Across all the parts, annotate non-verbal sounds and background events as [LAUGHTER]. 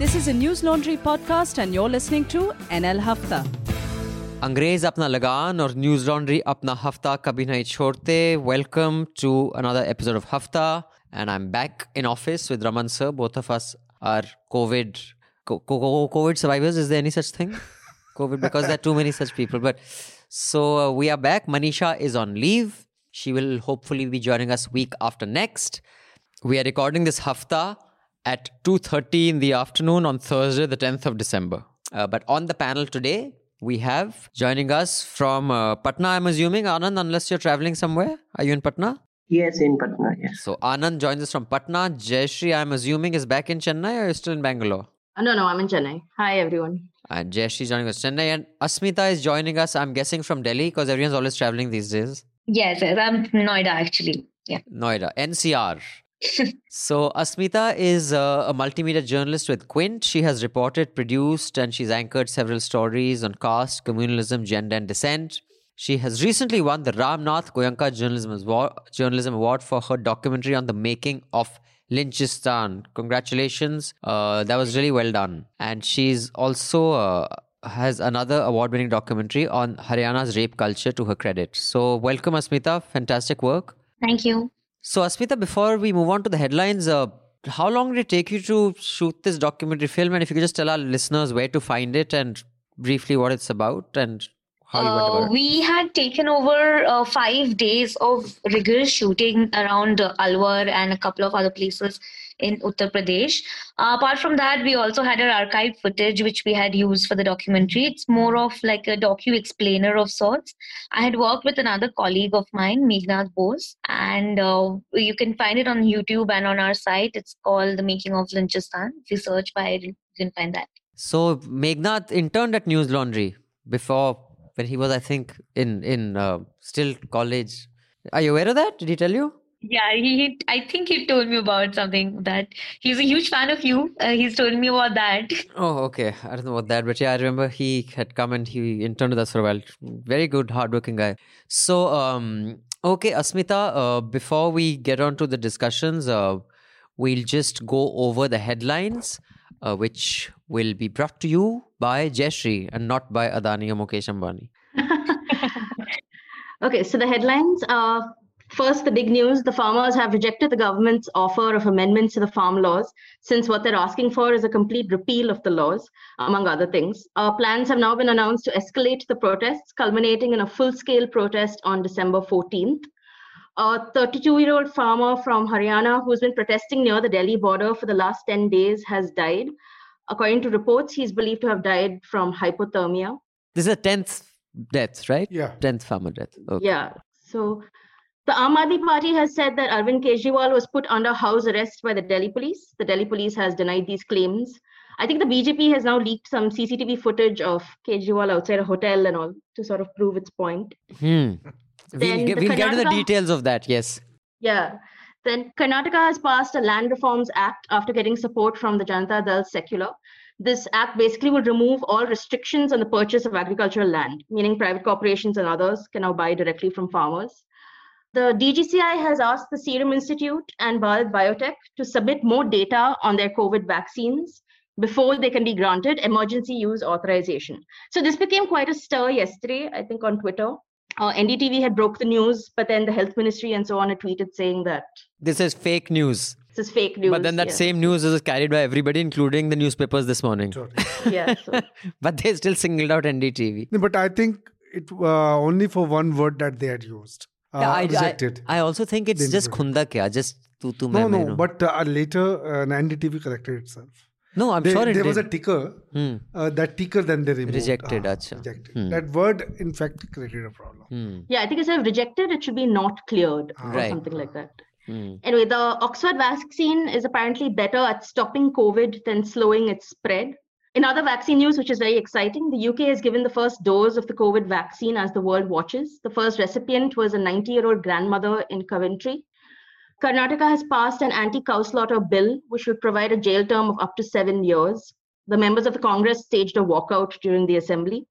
This is a Newslaundry podcast, and you're listening to NL Hafta. Angrez apna lagan or Newslaundry apna hafta kabhi nahi chhodte. Welcome to another episode of Hafta, and I'm back in office with Raman sir. Both of us are COVID COVID survivors. Is there any such thing? [LAUGHS] COVID because there are too many such people. But so uh, we are back. Manisha is on leave. She will hopefully be joining us week after next. We are recording this hafta at 2.30 in the afternoon on thursday the 10th of december uh, but on the panel today we have joining us from uh, Patna, I'm assuming. Anand, unless you're traveling somewhere. Are you in Patna? Yes, in Patna, yes. So Anand joins us from Patna. Jayashri, I'm assuming, is back in Chennai or is still in Bangalore? Uh, no, no, I'm in Chennai. Hi, everyone. And Jayashri joining us Chennai. And Asmita is joining us, I'm guessing, from Delhi because everyone's always traveling these days. Yes, yes, I'm Noida actually. Yeah. Noida, NCR. So Asmita is a multimedia journalist with Quint. She has reported, produced, and she's anchored several stories on caste, communalism, gender, and dissent. She has recently won the Ramnath Goenka Journalism Award, Journalism Award for her documentary on the making of Lynchistan. Congratulations. Uh, that was really well done. And she's also uh, has another award-winning documentary on Haryana's rape culture to her credit. So welcome Asmita. Fantastic work. Thank you. So Asmita, before we move on to the headlines, uh, how long did it take you to shoot this documentary film? And if you could just tell our listeners where to find it and briefly what it's about and how you went about Uh, it. we had taken over uh, five days of rigorous shooting around uh, Alwar and a couple of other places in Uttar Pradesh. Uh, apart from that, we also had our archive footage, which we had used for the documentary. It's more of like a docu explainer of sorts. I had worked with another colleague of mine, Meghnad Bose, and uh, you can find it on YouTube and on our site. It's called The Making of Lynchistan. If you search by it, you can find that. So Meghnad interned at Newslaundry before when he was, I think, in in uh, still college. Are you aware of that? Did he tell you? Yeah, he, he. I think he told me about something that he's a huge fan of you. Uh, he's told me about that. Oh, okay. I don't know about that, but yeah, I remember he had come and he interned with us for a while. Very good, hardworking guy. So, um, okay, Asmita. Uh, before we get on to the discussions, uh, we'll just go over the headlines, uh, which will be brought to you by Jayashri and not by Adani or Mukesh Ambani. [LAUGHS] Okay, so the headlines are first, the big news the farmers have rejected the government's offer of amendments to the farm laws, since what they're asking for is a complete repeal of the laws, among other things. Our plans have now been announced to escalate the protests, culminating in a full scale protest on December 14th. A 32 year old farmer from Haryana who's been protesting near the Delhi border for the last 10 days has died. According to reports, he's believed to have died from hypothermia. This is a tenth death, right? Yeah. Tenth farmer death. Okay. Yeah. So the Aam Aadmi Party has said that Arvind Kejriwal was put under house arrest by the Delhi police. The Delhi police has denied these claims. I think the BJP has now leaked some CCTV footage of Kejriwal outside a hotel and all to sort of prove its point. Hmm. We'll, get, the we'll get to the details of that. Yes. Yeah. Then Karnataka has passed a Land Reforms Act after getting support from the Janata Dal Secular. This act basically will remove all restrictions on the purchase of agricultural land, meaning private corporations and others can now buy directly from farmers. The DCGI has asked the Serum Institute and Bharat Biotech to submit more data on their COVID vaccines before they can be granted emergency use authorization. So this became quite a stir yesterday, I think, on Twitter. Uh, NDTV had broke the news, but then the health ministry and so on had tweeted saying that This is fake news. this is fake news. But then that yeah. same news is carried by everybody, including the newspapers this morning. Sorry. [LAUGHS] yeah. So, [LAUGHS] but they still singled out NDTV. No, but I think it uh, only for one word that they had used. Uh, Yeah, I, rejected. I, I also think it's They just rejected. khunda kya, just tu tu no, main main, no, but uh, later uh, NDTV corrected itself. no, I'm They- sure it there did. was a ticker. Hmm. Uh, that ticker then they removed. Rejected, Ah, acha. rejected. Hmm. That word, in fact, created a problem. Hmm. yeah, I think instead of rejected, it should be not cleared or Right. something like that. Hmm. Anyway, the Oxford vaccine is apparently better at stopping COVID than slowing its spread. In other vaccine news, which is very exciting, the UK has given the first dose of the COVID vaccine as the world watches. The first recipient was a 90 year old grandmother in Coventry. Karnataka has passed an anti cow slaughter bill, which would provide a jail term of up to seven years. The members of the Congress staged a walkout during the assembly.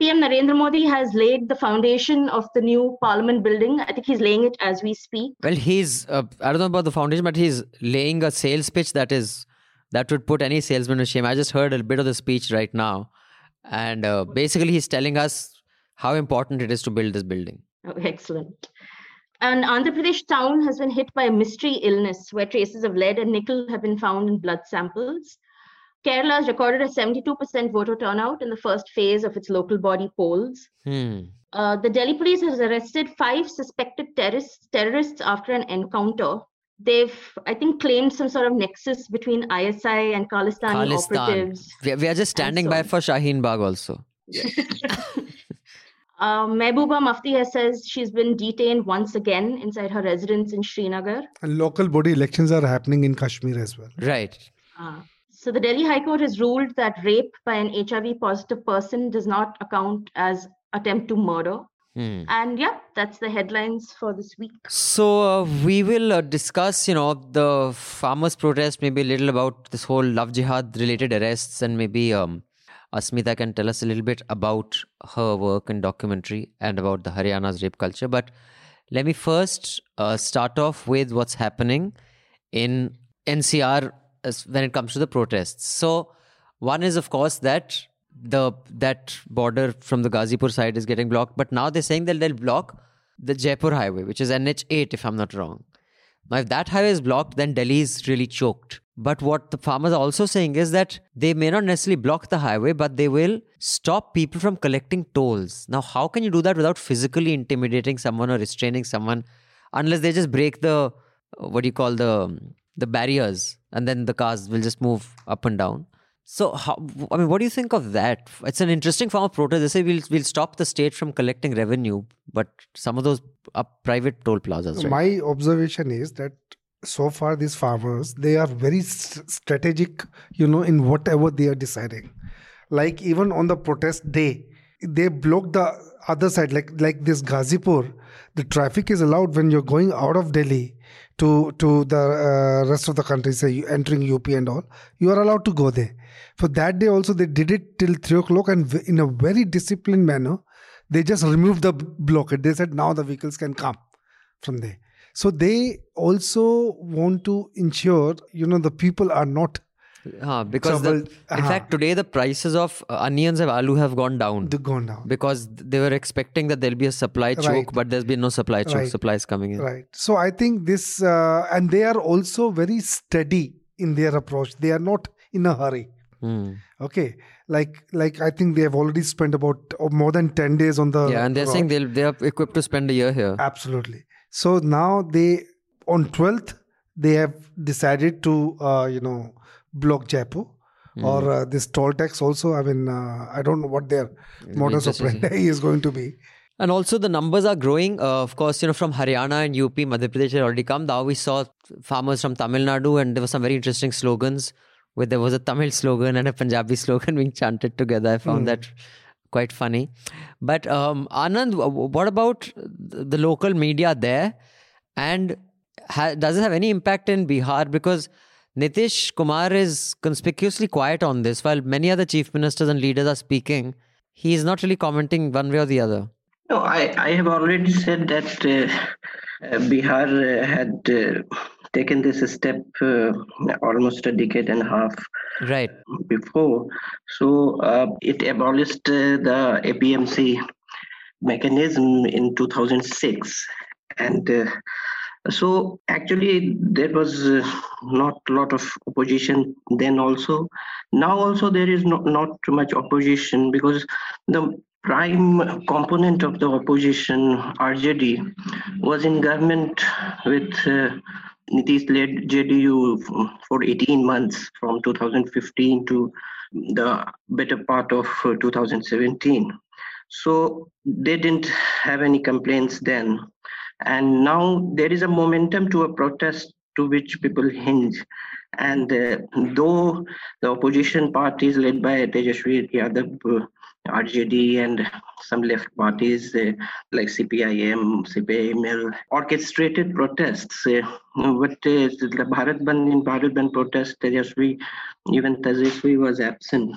PM Narendra Modi has laid the foundation of the new parliament building. I think he's laying it as we speak. Well, he's, uh, I don't know about the foundation, but he's laying a sales pitch that is that would put any salesman to shame. I just heard a bit of the speech right now, and uh, basically he's telling us how important it is to build this building. Oh, excellent. An Andhra Pradesh town has been hit by a mystery illness where traces of lead and nickel have been found in blood samples. Kerala has recorded a 72% voter turnout in the first phase of its local body polls. Hmm. Uh, the Delhi police has arrested five suspected terrorists, terrorists after an encounter. They've, I think, claimed some sort of nexus between ISI and Khalistani Khalistan. operatives. We, we are just standing so by for Shaheen Bagh also. [LAUGHS] Uh, Mehbooba Mufti has says she's been detained once again inside her residence in Srinagar. And local body elections are happening in Kashmir as well. Right. Uh, so the Delhi High Court has ruled that rape by an HIV positive person does not account as attempt to murder. Hmm. And yeah, that's the headlines for this week. So uh, we will uh, discuss, you know, the farmers' protest, maybe a little about this whole love jihad related arrests, and maybe um, Asmita can tell us a little bit about her work and documentary and about the Haryana's rape culture. But let me first uh, start off with what's happening in NCR as when it comes to the protests. So one is, of course, that the that border from the Ghazipur side is getting blocked, but now they're saying that they'll block the Jaipur highway, which is NH8, if I'm not wrong. Now, if that highway is blocked, then Delhi is really choked. But what the farmers are also saying is that they may not necessarily block the highway, but they will stop people from collecting tolls. Now, how can you do that without physically intimidating someone or restraining someone, unless they just break the uh, what do you call the the barriers, and then the cars will just move up and down. So, how, I mean, what do you think of that? It's an interesting form of protest. They say we'll we'll stop the state from collecting revenue, but some of those are private toll plazas, right? My observation is that so far these farmers they are very strategic, you know, in whatever they are deciding. Like even on the protest day, they block the other side. Like like this Ghazipur, the traffic is allowed when you're going out of Delhi to to the uh, rest of the country, say you entering UP and all. You are allowed to go there. For that day also, they did it till three o'clock and in a very disciplined manner. They just removed the blockade. They said now the vehicles can come from there. So they also want to ensure, you know, the people are not Uh, because the, in uh-huh. fact today the prices of uh, onions and aloo have gone down d- gone down. because they were expecting that there'll be a supply choke Right. but there's been no supply choke Right. supplies coming in Right. So I think this, uh, and they are also very steady in their approach. They are not in a hurry. Hmm. Okay. Like, like I think they have already spent about uh, more than 10 days on the. yeah and they're road. saying they'll they are equipped to spend a year here Absolutely. So now they, on 12th, they have decided to, uh, you know, block Jaipur. Hmm. Or uh, this toll tax also. I mean, uh, I don't know what their modus interesting to see. operandi [LAUGHS] is going to be. And also the numbers are growing. Uh, of course, you know, from Haryana and UP, Madhya Pradesh had already come. Now we saw farmers from Tamil Nadu and there were some very interesting slogans. Where there was a Tamil slogan and a Punjabi [LAUGHS] slogan being chanted together. I found that quite funny. But um, Anand, wh- wh- what about the the local media there? And ha- does it have any impact in Bihar? Because Nitish Kumar is conspicuously quiet on this, while many other chief ministers and leaders are speaking. He is not really commenting one way or the other. No, I, I have already said that uh, uh, Bihar uh, had uh, taken this step uh, almost a decade and a half Right. before. So uh, it abolished uh, the APMC mechanism in 2006. And uh, so actually there was uh, not a lot of opposition then also. Now also there is not, not too much opposition because the prime component of the opposition, RJD, was in government with uh, Nitish led JDU for 18 months from 2015 to the better part of uh, 2017. So they didn't have any complaints then. And now there is a momentum to a protest to which people hinge. And uh, though the opposition parties led by Tejashwi Yadav, uh, RJD, and some left parties uh, like CPIM, CPIML orchestrated protests. Uh, but uh, the Bharat Bandh in Bharat Bandh protest, Tejashwi, even Tejashwi was absent.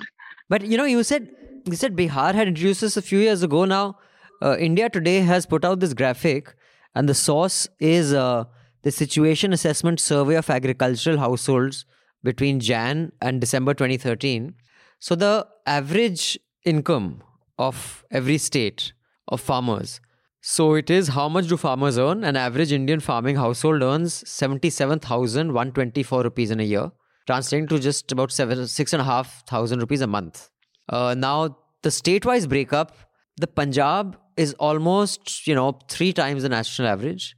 But you know, you said you said Bihar had introduced this a few years ago. Now, uh, India Today has put out this graphic, and the source is uh, the Situation Assessment Survey of Agricultural Households, between Jan and December 2013. So the average income of every state of farmers. So it is how much do farmers earn? An average Indian farming household earns 77,124 rupees in a year, translating to just about seven, six and a half thousand rupees a month. Uh, now, the state-wise breakup, the Punjab is almost, you know, three times the national average.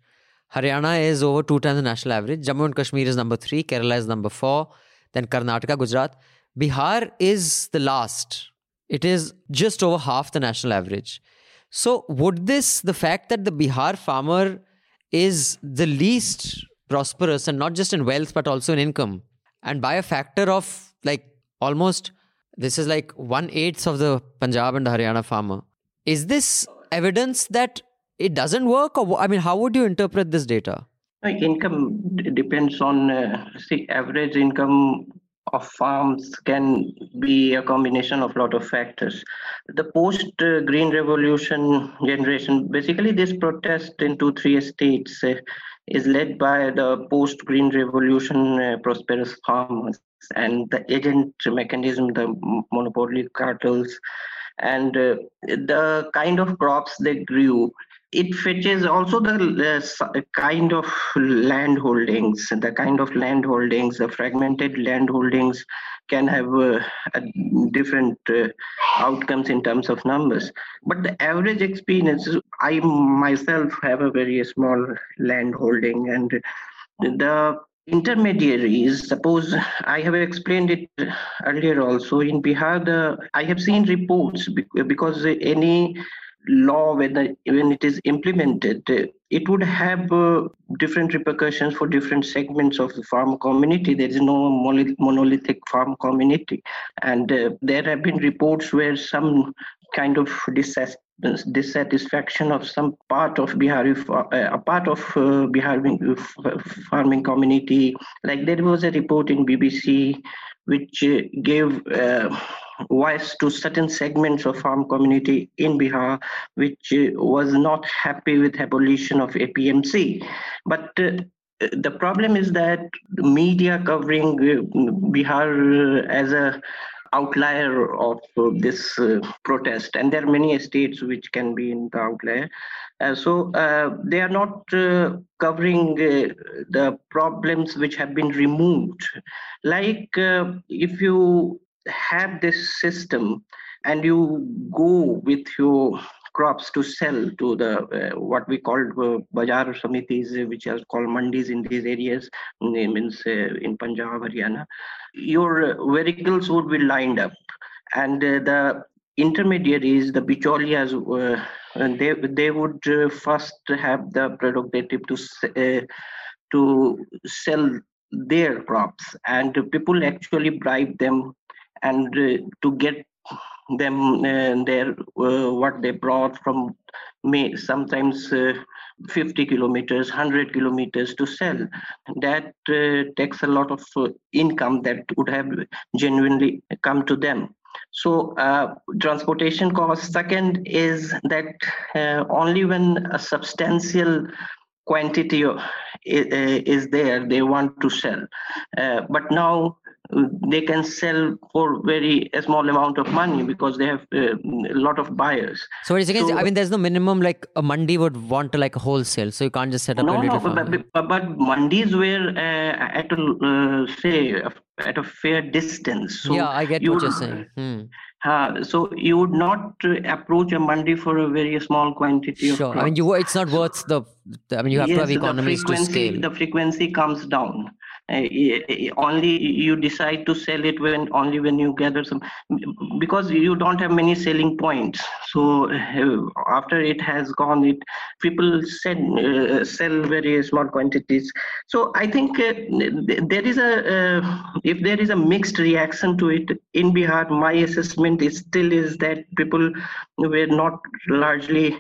Haryana is over two times the national average. Jammu and Kashmir is number three. Kerala is number four. Then Karnataka, Gujarat. Bihar is the last. It is just over half the national average. So, would this, the fact that the Bihar farmer is the least prosperous and not just in wealth but also in income, and by a factor of like almost, this is like one eighth of the Punjab and the Haryana farmer, is this evidence that it doesn't work? Or, I mean, how would you interpret this data? Income depends on uh, see average income of farms can be a combination of a lot of factors. The post uh, Green Revolution generation, basically, this protest in two, three states uh, is led by the post Green Revolution uh, prosperous farmers and the agent mechanism, the monopoly cartels, and the kind of crops they grew it fetches also the uh, kind of land holdings the kind of land holdings the fragmented land holdings can have uh, different uh, outcomes in terms of numbers. But the average experience i myself have a very small land holding and the intermediaries suppose i have explained it earlier also in bihar the i have seen reports because any law when, the, when it is implemented it would have uh, different repercussions for different segments of the farm community there is no monolithic farm community and uh, there have been reports where some kind of dissatisfaction of some part of Bihari, uh, a part of uh, Bihari farming community. Like there was a report in BBC which uh, gave uh, voice to certain segments of farm community in Bihar, which uh, was not happy with abolition of APMC. But uh, the problem is that media covering uh, Bihar as a outlier of uh, this uh, protest and there are many states which can be in the outlier uh, so they are not covering the problems which have been removed like if you have this system and you go with your crops to sell to the uh, what we call uh, bazaar samitis which are called mandis in these areas means uh, in punjab haryana your vehicles would be lined up. And uh, the intermediaries the bicholias uh, they they would uh, first have the prerogative to to sell their crops. And people actually bribe them and uh, to get them uh, their uh, what they brought from may sometimes 50 kilometers 100 kilometers to sell that takes a lot of income that would have genuinely come to them so uh, transportation cost. second is that uh, only when a substantial quantity is there they want to sell uh, but now they can sell for very a small amount of money because they have uh, a lot of buyers. So what is so, I mean, there's no minimum like a mandi would want to like a wholesale, so you can't just set up. No, no, but, but, but mandis were uh, at a uh, say at a fair distance. So yeah, I get you what you're saying. Hmm. Uh, so you would not uh, approach a mandi for a very small quantity sure. I mean, you it's not worth the. I mean, you have yes, to have economies to scale. The frequency comes down. Uh, only you decide to sell it when only when you gather some because you don't have many selling points. So uh, after it has gone it people sell uh, sell very small quantities. So i think uh, there is a uh, if there is a mixed reaction to it in bihar my assessment is still is that people were not largely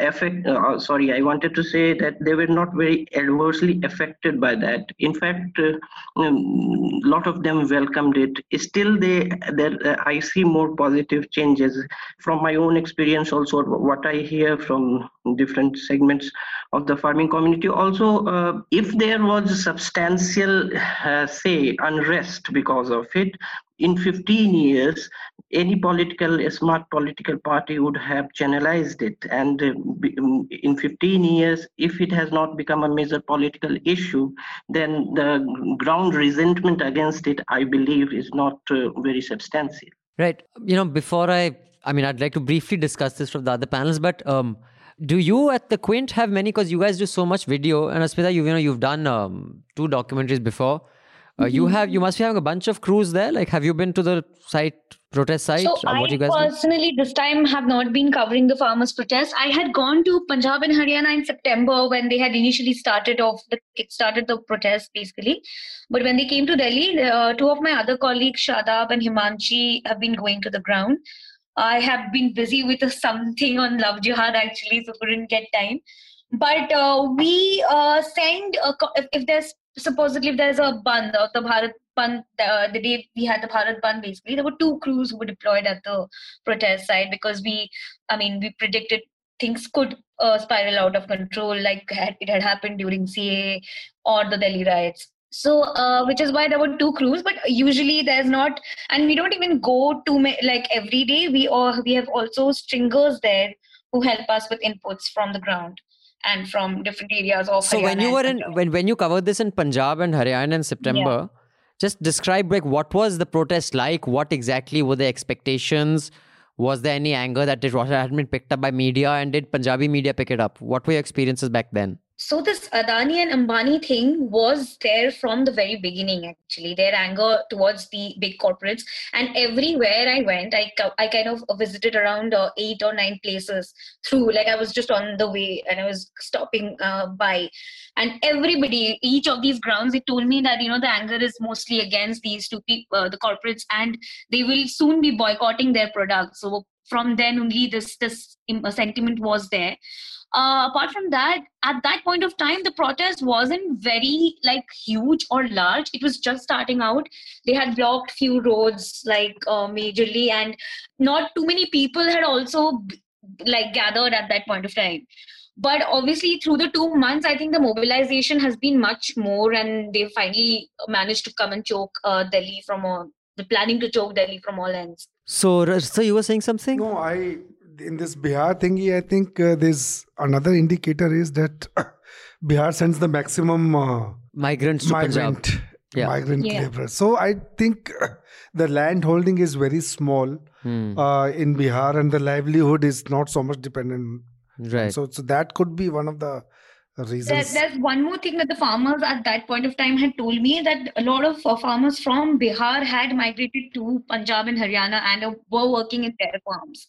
affect uh, sorry i wanted to say that they were not very adversely affected by that In fact, a uh, um, lot of them welcomed it. Still, they there uh, I see more positive changes from my own experience. Also, what I hear from different segments of the farming community. Also, uh, if there was substantial, uh, say, unrest because of it, in 15 years, any political, smart political party would have channelized it. And uh, um, in 15 years, if it has not become a major political issue, then the ground resentment against it, I believe, is not uh, very substantial. Right. You know, before I, I mean, I'd like to briefly discuss this from the other panels, but um, do you at the Quint have many? Because you guys do so much video, and Asmita, you, you know, you've done um, two documentaries before. Uh, you mm-hmm. have you must be having a bunch of crews there. Like, have you been to the site protest site? So I personally this time have not been covering the farmers' protest. I had gone to Punjab and Haryana in September when they had initially started off the started the protest basically. But when they came to Delhi, uh, two of my other colleagues, Shadab and Himanshi, have been going to the ground. I have been busy with [LAUGHS] something on Love Jihad actually, so couldn't get time. But uh, we uh, send if, if there's supposedly if there's a band of the Bharat Bandh, the, the day we had the Bharat Bandh, basically, there were two crews who were deployed at the protest site because we, I mean, we predicted things could uh, spiral out of control like it had happened during CAA or the Delhi riots. So, uh, which is why there were two crews, but usually there's not, and we don't even go to like every day. We or we have also stringers there who help us with inputs from the ground and from different areas of. So Haryana when you were in when when you covered this in Punjab and Haryana in September, yeah. just describe like what was the protest like? What exactly were the expectations? Was there any anger that it had been picked up by media, and did Punjabi media pick it up? What were your experiences back then? So this Adani and Ambani thing was there from the very beginning. Actually, their anger towards the big corporates, and everywhere I went, I I kind of visited around uh, eight or nine places through. Like I was just on the way and I was stopping uh, by, and everybody, each of these grounds, they told me that you know the anger is mostly against these two people, uh, the corporates, and they will soon be boycotting their products. So from then only this this sentiment was there uh, apart from that at that point of time the protest wasn't very like huge or large. It was just starting out. They had blocked few roads like uh, majorly and not too many people had also like gathered at that point of time. But obviously through the two months i think the mobilization has been much more and they finally managed to come and choke uh, delhi from all the planning to choke delhi from all ends. So so you were saying something? No i in this Bihar thingy, I think uh, there's another indicator is that [COUGHS] Bihar sends the maximum uh, migrants to migrant, Punjab. Yeah. migrant yeah. laborers. So I think uh, [COUGHS] the land holding is very small hmm. uh, in Bihar, and the livelihood is not so much dependent. Right. So, so that could be one of the reasons. There, there's one more thing that the farmers at that point of time had told me that a lot of uh, farmers from Bihar had migrated to Punjab and Haryana and uh, were working in their farms.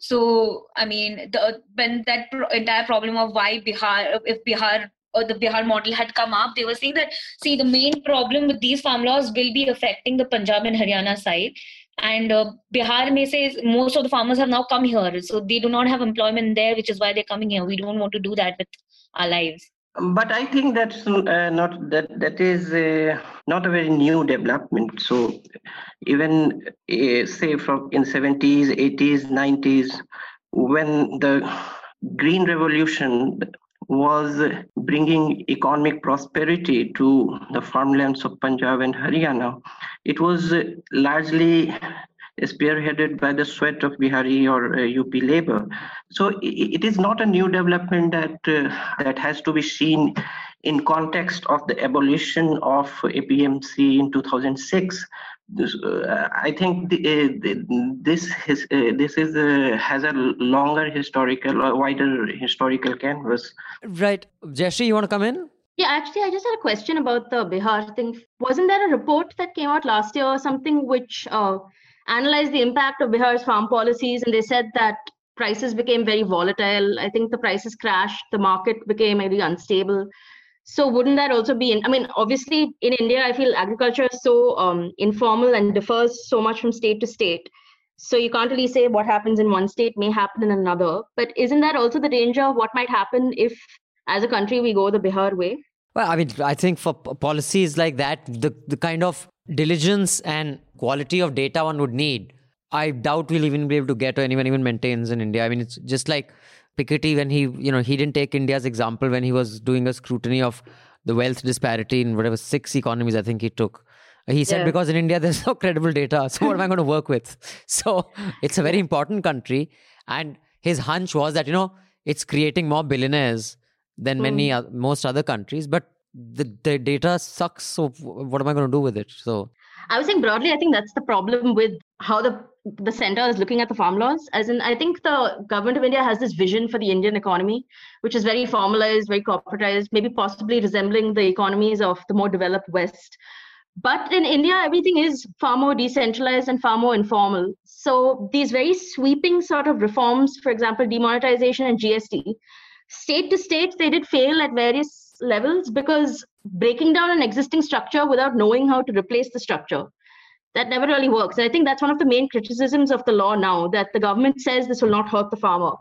So, I mean, the, when that entire problem of why Bihar, if Bihar or the Bihar model had come up, they were saying that, see, the main problem with these farm laws will be affecting the Punjab and Haryana side. And uh, Bihar may say most of the farmers have now come here, so they do not have employment there, which is why they're coming here. We don't want to do that with our lives but i think that's uh, not that that is uh, not a very new development. So even uh, say from in 70s 80s 90s when the green revolution was bringing economic prosperity to the farmlands of punjab and haryana it was largely spearheaded by the sweat of Bihari or uh, UP labor. So it, it is not a new development that uh, that has to be seen in context of the abolition of APMC in 2006. This, uh, I think the, uh, the, this is uh, this is uh, has a longer historical or wider historical canvas. Right, Jesse, you want to come in? Yeah, actually, I just had a question about the Bihar thing. Wasn't there a report that came out last year or something which uh, analyzed the impact of Bihar's farm policies, and they said that prices became very volatile. I think the prices crashed, the market became very unstable. So wouldn't that also be? In, I mean, obviously, in India, I feel agriculture is so um, informal and differs so much from state to state. So you can't really say what happens in one state may happen in another. But isn't that also the danger of what might happen if, as a country, we go the Bihar way? Well, I mean, I think for policies like that, the, the kind of diligence and quality of data one would need, I doubt we'll even be able to get or anyone even maintains in India. I mean, it's just like Piketty when he, you know, he didn't take India's example when he was doing a scrutiny of the wealth disparity in whatever six economies I think he took. He said, Yeah. because in India there's no credible data, so what am I going [LAUGHS] to work with? [LAUGHS] So it's a very important country. And his hunch was that, you know, it's creating more billionaires than many hmm. oth- most other countries, but the, the data sucks. So w- what am I going to do with it? So I was saying broadly, I think that's the problem with how the the center is looking at the farm laws. As in, I think the government of India has this vision for the Indian economy, which is very formalized, very corporatized, maybe possibly resembling the economies of the more developed West. But in India, everything is far more decentralized and far more informal. So these very sweeping sort of reforms, for example, demonetization and GST, state to state, they did fail at various levels because breaking down an existing structure without knowing how to replace the structure that never really works. And I think that's one of the main criticisms of the law now that the government says this will not hurt the farmer,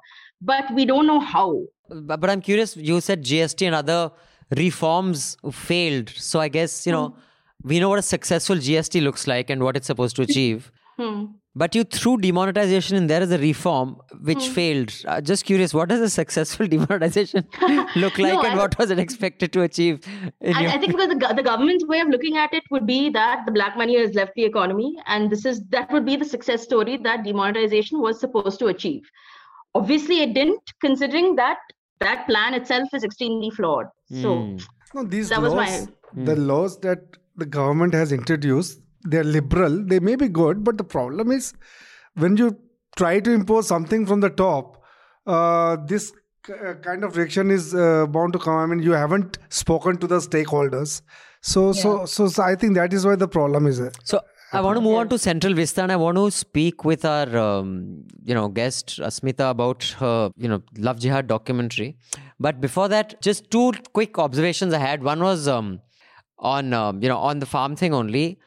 but we don't know how. but, but I'm curious, you said GST and other reforms failed. So I guess, you know, we know what a successful GST looks like and what it's supposed to achieve. Hmm. But you threw demonetization in there as a reform which failed. Uh, just curious, what does a successful [LAUGHS] demonetization [LAUGHS] look like No, and I- what was it expected to achieve? in your- I, I think because the, the government's way of looking at it would be that the black money has left the economy, and this is that would be the success story that demonetization was supposed to achieve. Obviously, it didn't, considering that that plan itself is extremely flawed. So Hmm. No, these That was laws, my- the laws that the government has introduced, they're liberal. They may be good, but the problem is when you try to impose something from the top, uh, this uh, kind of reaction is uh, bound to come. I mean, you haven't spoken to the stakeholders, so so, so so I think that is why the problem is there. So I want to move on to Central Vista, and I want to speak with our, um, you know, guest Asmita about her, you know, Love Jihad documentary. But before that, just two quick observations I had. One was um, on, um, you know, on the farm thing only.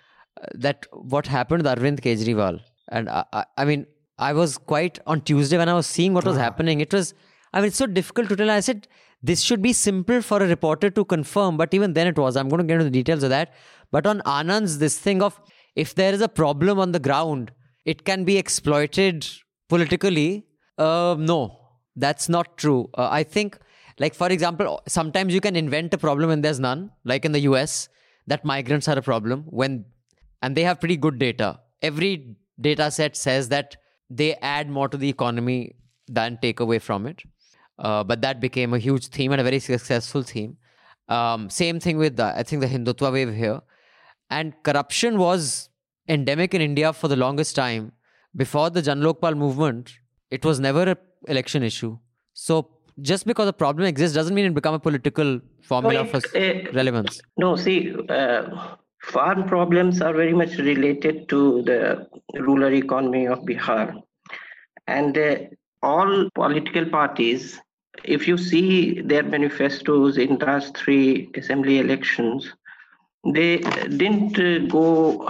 That what happened with Arvind Kejriwal, and I, I, I mean, I was quite on Tuesday when I was seeing what was happening. It was, I mean, it's so difficult to tell. I said this should be simple for a reporter to confirm, but even then it was. I'm going to get into the details of that. But on Anand's, this thing of if there is a problem on the ground, it can be exploited politically. Uh, no, that's not true. Uh, I think, like for example, sometimes you can invent a problem when there's none. Like in the US, that migrants are a problem when, and they have pretty good data. Every data set says that they add more to the economy than take away from it. Uh, but that became a huge theme and a very successful theme. Um, same thing with the, I think the Hindutva wave here. And corruption was endemic in India for the longest time. Before the Jan Lokpal movement, it was never an election issue. So just because a problem exists doesn't mean it become a political formula No, for it- relevance. No, see, uh, farm problems are very much related to the rural economy of Bihar. And uh, all political parties, if you see their manifestos in last three assembly elections, they didn't uh, go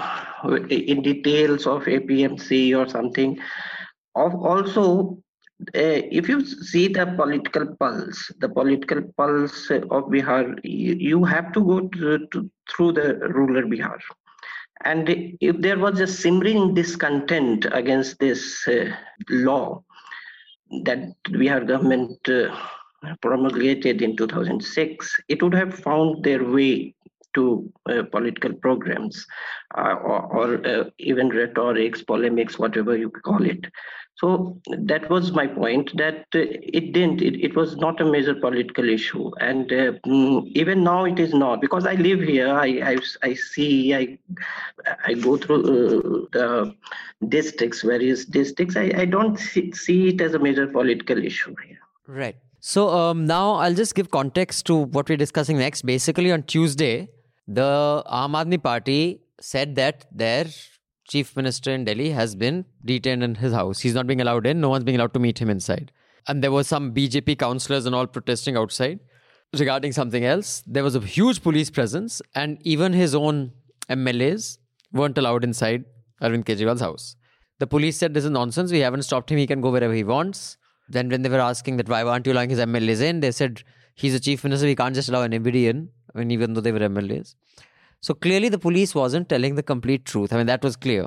in details of APMC or something. Of also, uh, if you see the political pulse, the political pulse of Bihar, you, you have to go to, to, through the ruler Bihar. And if there was a simmering discontent against this uh, law that Bihar government uh, promulgated in 2006, it would have found their way to uh, political programs uh, or, or uh, even rhetorics, polemics, whatever you call it. So that was my point that uh, it didn't, it, it was not a major political issue. And uh, mm, even now it is not because I live here, I, I, I see, I, I go through uh, the districts, various districts. I, I don't see, see it as a major political issue here. Right. So um, now I'll just give context to what we're discussing next. Basically, on Tuesday, the Aam Aadmi Party said that their chief minister in Delhi has been detained in his house. He's not being allowed in. No one's being allowed to meet him inside. And there were some BJP councillors and all protesting outside regarding something else. There was a huge police presence, and even his own MLAs weren't allowed inside Arvind Kejriwal's house. The police said this is nonsense. We haven't stopped him. He can go wherever he wants. Then when they were asking that why aren't you allowing his MLAs in, they said he's a chief minister. We can't just allow anybody in. I mean, even though they were MLAs. So clearly, the police wasn't telling the complete truth. I mean, that was clear.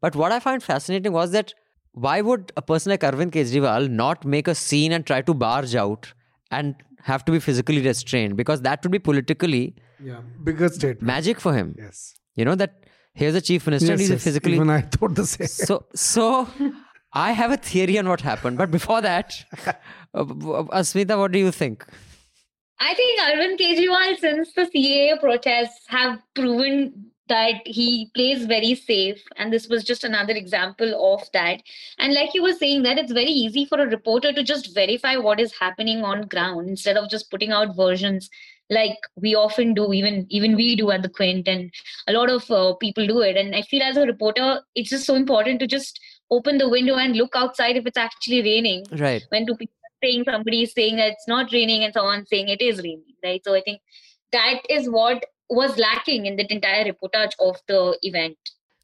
But what I find fascinating was that why would a person like Arvind Kejriwal not make a scene and try to barge out and have to be physically restrained? Because that would be politically Yeah, bigger statement. magic for him. Yes. You know that here's a chief minister and he's yes. physically. Even I thought the same. So, so I have a theory on what happened. But before that, [LAUGHS] uh, Asmita, what do you think? I think Arvind Kejriwal, since the CAA protests have proven that he plays very safe, and this was just another example of that. And like you were saying, that it's very easy for a reporter to just verify what is happening on ground instead of just putting out versions like we often do, even even we do at the Quint, and a lot of uh, people do it. And I feel as a reporter, it's just so important to just open the window and look outside if it's actually raining Right. when two people saying somebody is saying that it's not raining and someone saying it is raining, right? So I think that is what was lacking in that entire reportage of the event.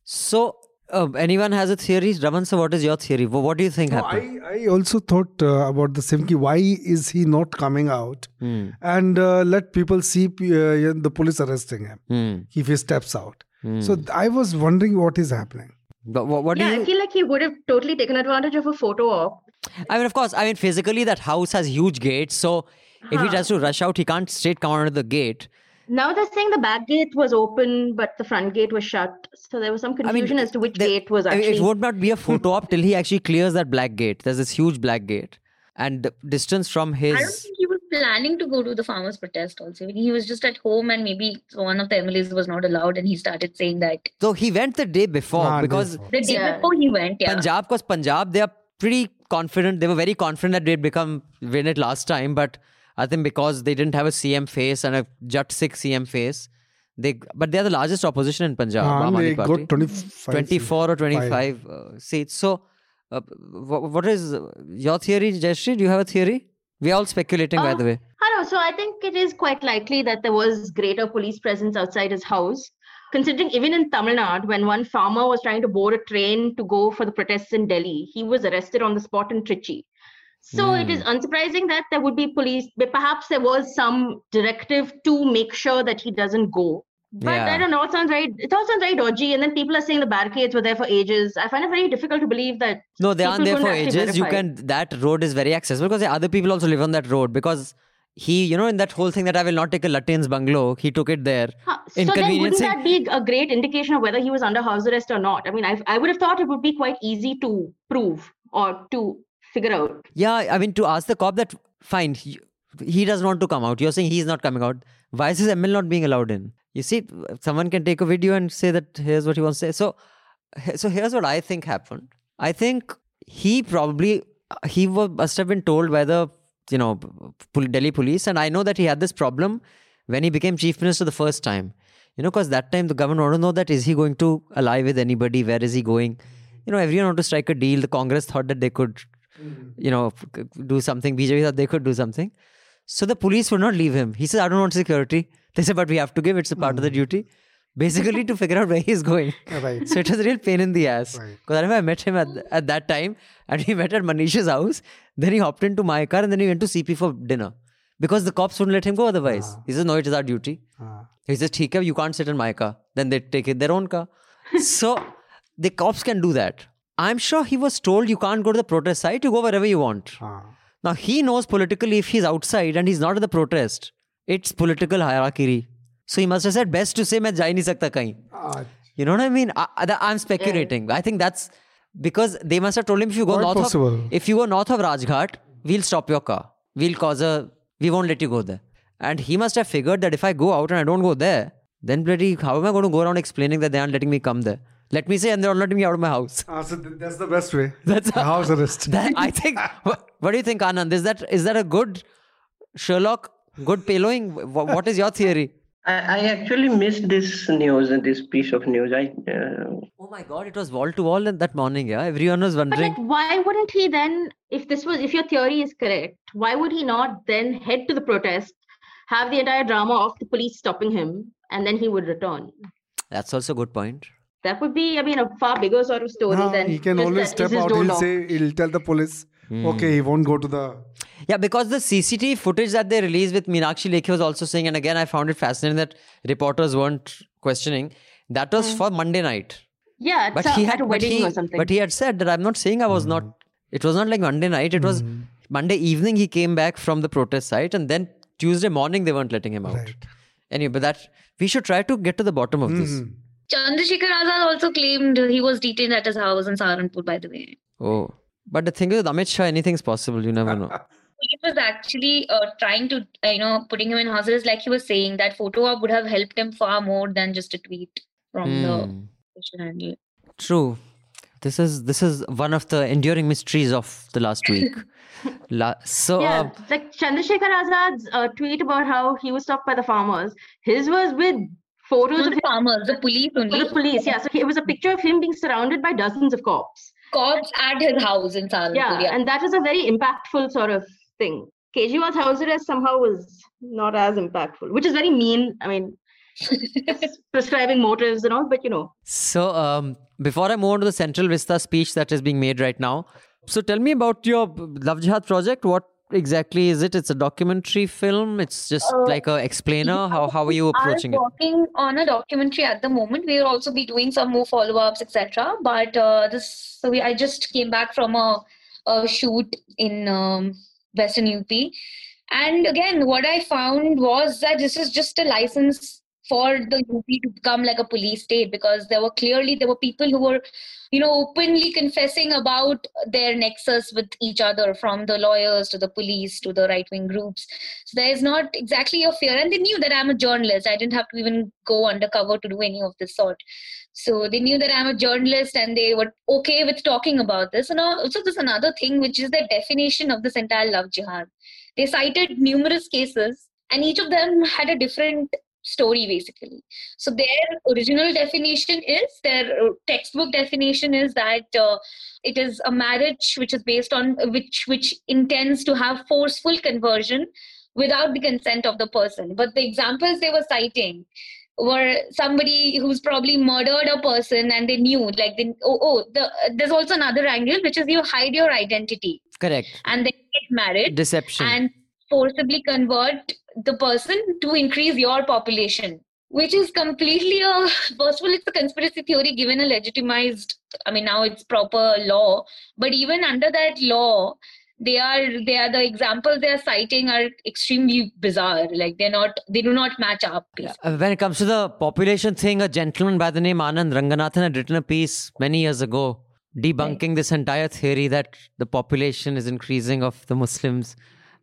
So, uh, anyone has a theory? Raman, so what is your theory? What do you think No, happened? I, I also thought uh, about the same. ki Why is he not coming out Hmm. and uh, let people see uh, the police arresting him Hmm. if he steps out? Hmm. So I was wondering what is happening. But what, what yeah, you? I feel like he would have totally taken advantage of a photo op. I mean, of course. I mean, physically, that house has huge gates. So, if he tries to rush out, he can't straight come out of the gate. Now they're saying the back gate was open, but the front gate was shut. So there was some I mean, confusion as to which the- gate was I mean, actually. it would not be a photo op [LAUGHS] till he actually clears that black gate. There's this huge black gate, and the distance from his. Think he was planning to go to the farmers' protest also. He was just at home and maybe one of the MLAs was not allowed and he started saying that. So he went the day before Ah, because therefore. The day Yeah. before he went, yeah. Punjab, because Punjab, they are pretty confident. They were very confident that they'd become win it last time, but I think because they didn't have a CM face and a Jat Sikh CM face, they but they are the largest opposition in Punjab. They Party. got 25 24 or 25 uh, seats. So, uh, wh- what is uh, your theory, Jayashree? Do you have a theory? We are all speculating, by Uh, the way. I know. So I think it is quite likely that there was greater police presence outside his house. Considering even in Tamil Nadu, when one farmer was trying to board a train to go for the protests in Delhi, he was arrested on the spot in Trichy. So it is unsurprising that there would be police, but perhaps there was some directive to make sure that he doesn't go. But Yeah. I don't know. It sounds very, it all sounds very dodgy. And then people are saying the barricades were there for ages. I find it very difficult to believe that. No, they aren't there for ages. You can that road is very accessible because the other people also live on that road because he, you know, in that whole thing that I will not take a Lutyens' bungalow, he took it there. Huh, So then wouldn't that be a great indication of whether he was under house arrest or not? I mean, I, I would have thought it would be quite easy to prove or to figure out. Yeah, I mean, to ask the cop that, fine, he, he does want to come out. You're saying he's not coming out. Why is his ML not being allowed in? You see, someone can take a video and say that here's what he wants to say. So, so here's what I think happened. I think he probably he must have been told by the you know Delhi police, and I know that he had this problem when he became chief minister the first time. You know, because that time the government wanted to know that is he going to ally with anybody? Where is he going? You know, everyone wanted to strike a deal. The Congress thought that they could, mm-hmm. you know, do something. BJP thought they could do something. So the police would not leave him. He said, I don't want security. They said, but we have to give, it's a part mm. of the hmm. duty. Basically, to figure out where he's going. Oh, right. So it was a real pain in the ass. Because right. I remember I met him at, at that time and he [LAUGHS] met at Manish's house. Then he hopped into my car and then he went to CP for dinner. Because the cops wouldn't let him go otherwise. Uh. He says, no, it is our duty. Uh. He says, okay, you can't sit in my car. Then they take it their own car. [LAUGHS] so the cops can do that. I'm sure he was told you can't go to the protest site, you go wherever you want. Uh. Now he knows politically if he's outside and he's not at the protest, it's political hierarchy. So he must have said best to say मैं जा ही नहीं सकता कहीं. Ah, You know what I mean? I, I- I'm speculating. I think that's because they must have told him if you go Quite north possible. of if you go north of Rajghat, we'll stop your car. We'll cause a we won't let you go there. And he must have figured that if I go out and I don't go there, then bloody how am I going to go around explaining that they aren't letting me come there? Let me say and they're not letting me out of my house. Ah, so th- that's the best way. [LAUGHS] That's A house arrest. [LAUGHS] That I think. [LAUGHS] what, what do you think, Anand? Is that is that a good Sherlock? Good payloading? Wh- What is your theory? [LAUGHS] I, I actually missed this news and this piece of news. I uh, Oh my God! It was wall to wall in that morning. Yeah, everyone was wondering. But wondering. like, why wouldn't he then, if this was, if your theory is correct, why would he not then head to the protest, have the entire drama of the police stopping him, and then he would return? That's also a good point. That would be, I mean, a far bigger sort of story Ah, than he can just always that, is step out. He'll locked? say, he'll tell the police, okay, he won't go to the. Yeah, because the CCTV footage that they released with Meenakshi Lekhi was also saying, and again, I found it fascinating that reporters weren't questioning. That was hmm. for Monday night. Yeah, But it's he had, at a but wedding he, or something. but he had said that I'm not saying I was hmm. not. It was not like Monday night. It was hmm. Monday evening. He came back from the protest site, and then Tuesday morning they weren't letting him out. Right. Anyway, but that we should try to get to the bottom of this. Mhm. Chandrasekhar Azad also claimed he was detained at his house in Saharanpur, by the way. Oh, but the thing is, with Amit Shah, anything's possible. You never know. [LAUGHS] He was actually uh, trying to, uh, you know, putting him in hospitals. Like he was saying, that photo op would have helped him far more than just a tweet from the Hmm. social handle. True. This is this is one of the enduring mysteries of the last week. [LAUGHS] La- so yeah, uh, like Chandrasekhar Azad's uh, tweet about how he was stopped by the farmers. His was with photos Not of the him farmers, the police for only. the police. Yeah, so it was a picture of him being surrounded by dozens of cops. Cops at his house in Saharanpur. Yeah, Yeah. and that was a very impactful sort of thing. Kejriwal's house arrest somehow was not as impactful, which is very mean. I mean, [LAUGHS] prescribing motives and all, but you know, so um, before I move on to the Central Vista speech that is being made right now, so tell me about your Love Jihad project. What exactly is it? It's a documentary film. It's just Uh, like a explainer. How how are you approaching I'm it? working on a documentary at the moment. We'll also be doing some more follow-ups, etc. But uh, this, so we, I just came back from a, a shoot in um, Western UP, and again, what I found was that this is just a license for the UP to become like a police state because there were clearly there were people who were you know openly confessing about their nexus with each other from the lawyers to the police to the right wing groups. So there is not exactly a fear. And they knew that i'm a journalist. I didn't have to even go undercover to do any of this sort so they knew that i'm a journalist and they were okay with talking about this. And also there's another thing which is the definition of this entire love jihad. They cited numerous cases and each of them had a different story basically. So their original definition is their uh, textbook definition is that uh, it is a marriage which is based on which which intends to have forceful conversion without the consent of the person. But the examples they were citing were somebody who's probably murdered a person and they knew like they, oh, oh the, there's also another angle which is you hide your identity Correct. and then get married Deception. and forcibly convert the person to increase your population which is completely a first of all it's a conspiracy theory given a legitimized i mean now it's proper law but even under that law they are they are the examples they are citing are extremely bizarre like they're not they do not match up Uh, when it comes to the population thing, a gentleman by the name Anand Ranganathan had written a piece many years ago debunking this entire theory that the population is increasing of the Muslims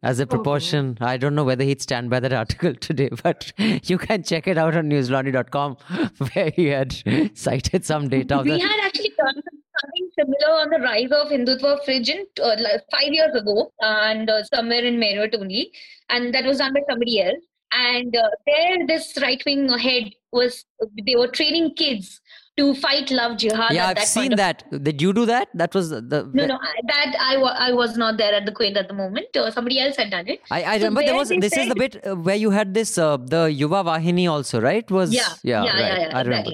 as a proportion. I don't know whether he'd stand by that [LAUGHS] article today, but [LAUGHS] you can check it out on newslaundry.com [LAUGHS] where he had cited some data of we that. had actually done something similar on the rise of Hindutva fringe in, uh, like five years ago, and uh, somewhere in Meerut only, and that was done by somebody else. And uh, there, this right wing head was they were training kids to fight love jihad. Yeah, at I've that seen point of- that. Did you do that? That was the. the No, no, I- that I, wa- I was not there at the Quaid at the moment. Uh, somebody else had done it. I, I So remember there was this is the bit uh, where you had this uh, the Yuva Vahini also right was yeah, yeah yeah, right. yeah, yeah, I remember.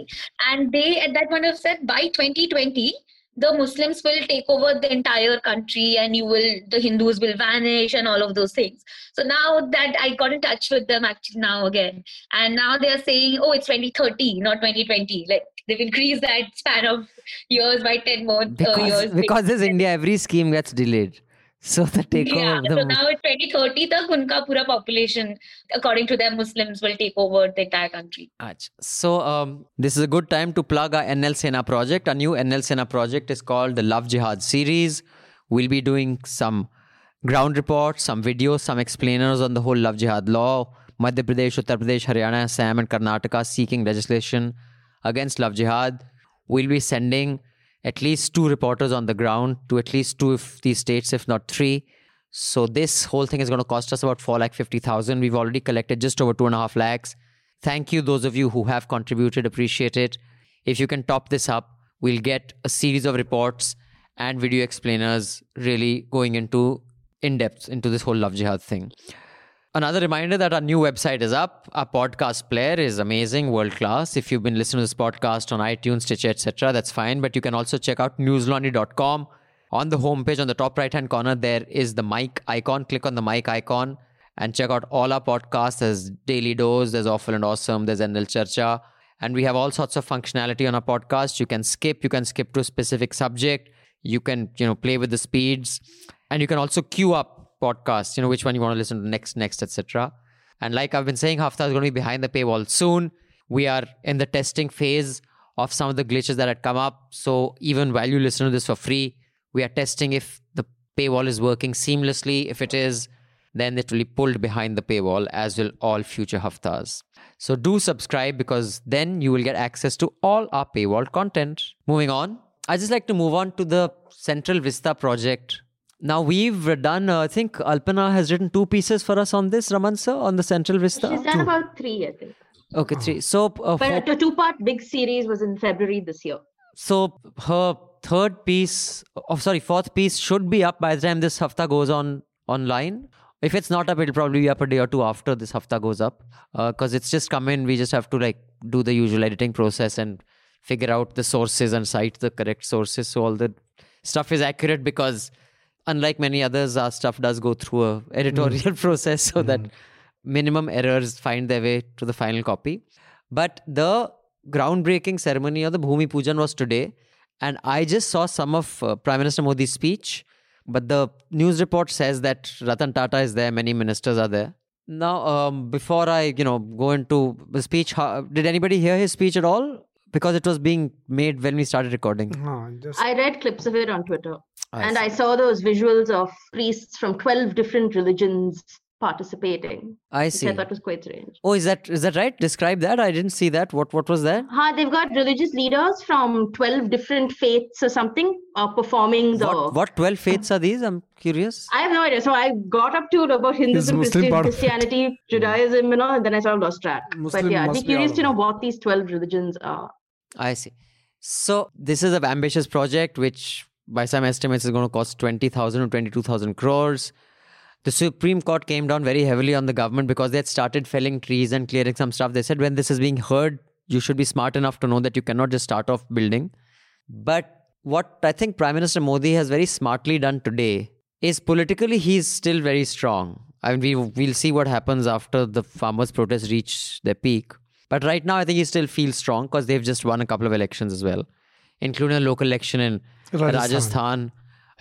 And they at that point have said by 2020 the Muslims will take over the entire country and you will the Hindus will vanish and all of those things. So now that I got in touch with them actually now again, and now they are saying, oh, it's 2030, not 2020. Like they've increased that span of years by 10 more uh, because years. because this India every scheme gets delayed so the takeover yeah, the so now in 2030 tak unka pura population according to them Muslims will take over the entire country. Ach. So, um, this is a good time to plug our NL Sena project. Our new NL Sena project is called the Love Jihad series. We'll be doing some ground reports, some videos, some explainers on the whole Love Jihad law. Madhya Pradesh, Uttar Pradesh, Haryana, Assam, and Karnataka seeking legislation against Love Jihad. We'll be sending at least two reporters on the ground to at least two of these states, if not three. So this whole thing is going to cost us about four lakh fifty thousand. We've already collected just over two and a half lakhs. Thank you, those of you who have contributed. Appreciate it. If you can top this up, we'll get a series of reports and video explainers really going into in depth into this whole love jihad thing. Another reminder that our new website is up. Our podcast player is amazing, world class. If you've been listening to this podcast on iTunes, Stitcher, etc., that's fine. But you can also check out newslaundry.com On the homepage, on the top right hand corner, there is the mic icon. Click on the mic icon and check out all our podcasts. There's Daily Dose, there's Awful and Awesome, there's NL Charcha. And we have all sorts of functionality on our podcast. You can skip, you can skip to a specific subject. You can, you know, play with the speeds. And you can also queue up podcasts, you know, which one you want to listen to next, next, etc. And like I've been saying, Hafta is going to be behind the paywall soon. We are in the testing phase of some of the glitches that had come up. So even while you listen to this for free, we are testing if the paywall is working seamlessly. If it is, then it will be pulled behind the paywall, as will all future haftas. So do subscribe because then you will get access to all our paywall content. Moving on, I just like to move on to the Central Vista project. Now we've done, uh, I think Alpana has written two pieces for us on this, Raman sir, on the Central Vista. She's done about three, I think. Okay, three. So, uh, But for- a two-part big series was in February this year. so her third piece, oh sorry, fourth piece should be up by the time this hafta goes on online. If it's not up, it'll probably be up a day or two after this hafta goes up, because it's just come in. We just have to like do the usual editing process and figure out the sources and cite the correct sources, so all the stuff is accurate. Because unlike many others, our stuff does go through a editorial [LAUGHS] process, so that minimum errors find their way to the final copy. But the groundbreaking ceremony or the Bhumi Pujan was today, and I just saw some of uh, Prime Minister Modi's speech. But the news report says that Ratan Tata is there, many ministers are there. Now, um, before I, you know, go into the speech, how, did anybody hear his speech at all? Because it was being made when we started recording. Huh, just I read clips of it on Twitter, I and see. I saw those visuals of priests from 12 different religions participating, I which see. I thought was quite strange. Oh, is that is that right? Describe that. I didn't see that. What what was that? Ha, they've got religious leaders from 12 different faiths or something uh, performing the. What what twelve faiths are these? I'm curious. I have no idea. So I got up to about Hinduism, Muslim Christi- part of it. Christianity, Judaism, you know, and then I sort of lost track. Muslim but yeah, I'd be must be curious to know what these 12 religions are. I see. So this is an ambitious project, which by some estimates is going to cost twenty thousand or twenty-two thousand crores. The Supreme Court came down very heavily on the government because they had started felling trees and clearing some stuff. They said when this is being heard, you should be smart enough to know that you cannot just start off building. But what I think Prime Minister Modi has very smartly done today is politically he's still very strong. I mean, we we'll see what happens after the farmers' protests reach their peak. But right now, I think he still feels strong because they've just won a couple of elections as well, including a local election in Rajasthan. Rajasthan,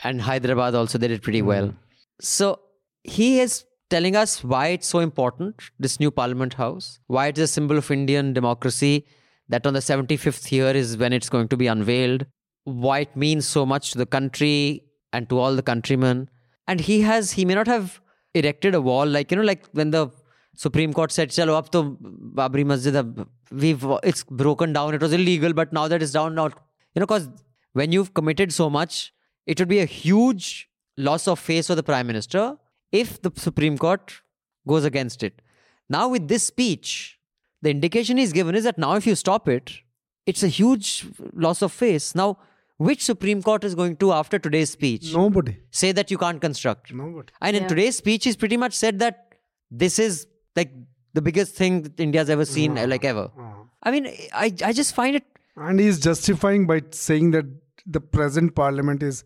and Hyderabad. Also, they did pretty hmm. well. So he is telling us why it's so important this new Parliament House, why it's a symbol of Indian democracy. That on the 75th year is when it's going to be unveiled. Why it means so much to the country and to all the countrymen. And he has, he may not have erected a wall like, you know, like when the Supreme Court said, Chalo, ab to Babri Masjid, ab- we've, it's broken down. It was illegal, but now that it's down, now, you know, because when you've committed so much, it would be a huge loss of face for the Prime Minister if the Supreme Court goes against it. Now, with this speech, the indication he's given is that now if you stop it, it's a huge loss of face. Now, which Supreme Court is going to, after today's speech, nobody, say that you can't construct? nobody. And in today's speech, he's pretty much said that this is like the biggest thing that India's ever seen, like ever. Uh, I mean, I, I just find it and he's justifying by saying that the present parliament is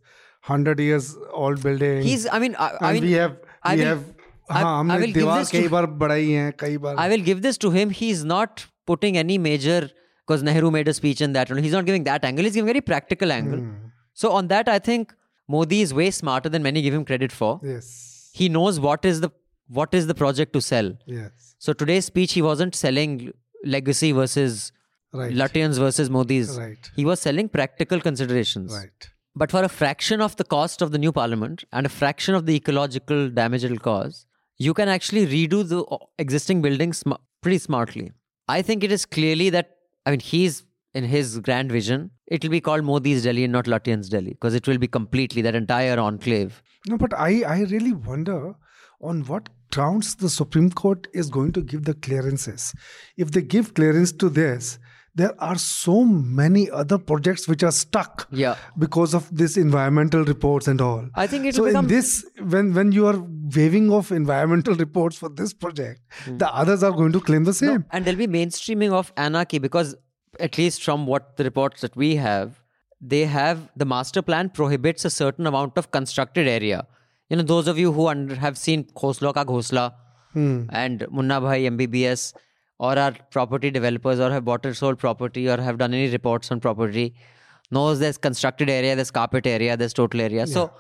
100 years old building. He's, I mean, I, and I mean, we have I we will- have I- हाँ I हमने will give दीवार this to- कई बार बढ़ाई हैं कई बार I will give this to him. He's not putting any major because Nehru made a speech in that. He's not giving that angle. He's giving a very practical angle. Hmm. So on that, I think Modi is way smarter than many give him credit for. yes He knows what is the what is the project to sell. yes So today's speech, he wasn't selling legacy versus right Lutyens versus Modi's. Right. He was selling practical considerations. right But for a fraction of the cost of the new parliament and a fraction of the ecological damage it'll cause, you can actually redo the existing buildings sm- pretty smartly. I think it is clearly that, I mean, he's in his grand vision, it'll be called Modi's Delhi and not Lutyens Delhi because it will be completely that entire enclave. no but i i really wonder on what grounds the supreme court is going to give the clearances if they give clearance to this there are so many other projects which are stuck Yeah. because of this environmental reports and all I think it'll so become- in this when when you are waving off environmental [LAUGHS] reports for this project hmm. the others are going to claim the same And there'll be mainstreaming of anarchy because, at least from what the reports that we have, they have the master plan prohibits a certain amount of constructed area. You know, those of you who under, have seen Khosla Ka Ghosla hmm. and Munna Bhai MBBS or are property developers or have bought or sold property or have done any reports on property knows there's constructed area, there's carpet area, there's total area. So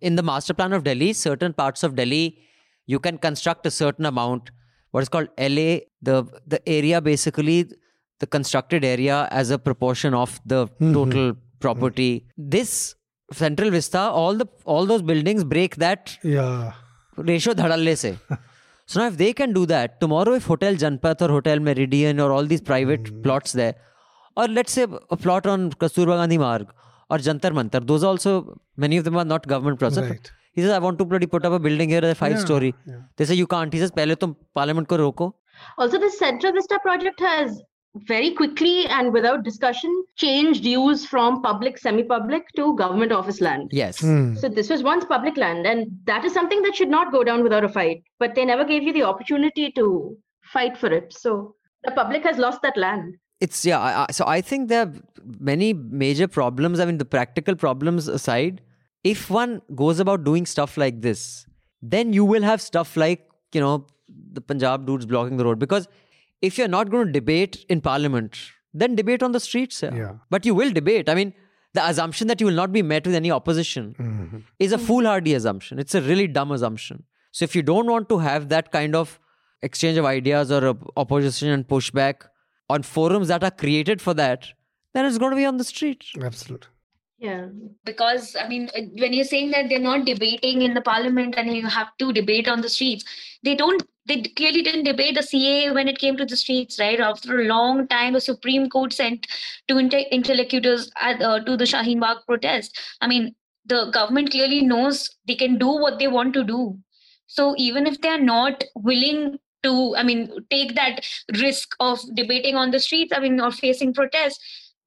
in the master plan of Delhi, certain parts of Delhi, you can construct a certain amount. What is called LA, the the area basically, the constructed area as a proportion of the hmm, hmm. total property. This central vista all the all those buildings break that ratio धड़ल्ले से so now if they can do that tomorrow if hotel Janpath और hotel Meridian और all these private plots they और let's say plot on Kasturba Gandhi Marg और Jantar Mantar those also many of them are not government process he says i want to bloody put up a building here a five yeah, story. yeah. they say you can't. He says pehle tum parliament ko roko. Also the central vista project has very quickly and without discussion changed use from public, semi public to government office land. Yes. Hmm. So, this was once public land, and that is something that should not go down without a fight. But they never gave you the opportunity to fight for it. So, the public has lost that land. it's yeah I, I, so i think there are many major problems i mean the practical problems aside if one goes about doing stuff like this then you will have stuff like you know the punjab dudes blocking the road because if you're not going to debate in parliament then debate on the streets yeah. Yeah. but you will debate i mean the assumption that you will not be met with any opposition Mhm. is a foolhardy assumption. It's a really dumb assumption. So if you don't want to have that kind of exchange of ideas or opposition and pushback on forums that are created for that, then it's going to be on the street. Absolutely. Yeah. because I mean, uh, when you're saying that they're not debating in the parliament and you have to debate on the streets, they don't. They clearly didn't debate the CAA when it came to the streets, right? After a long time, the Supreme Court sent two inte- interlocutors at, uh, to the Shaheen Bagh protest. I mean, the government clearly knows they can do what they want to do. So even if they are not willing to, I mean, take that risk of debating on the streets, I mean, or facing protests,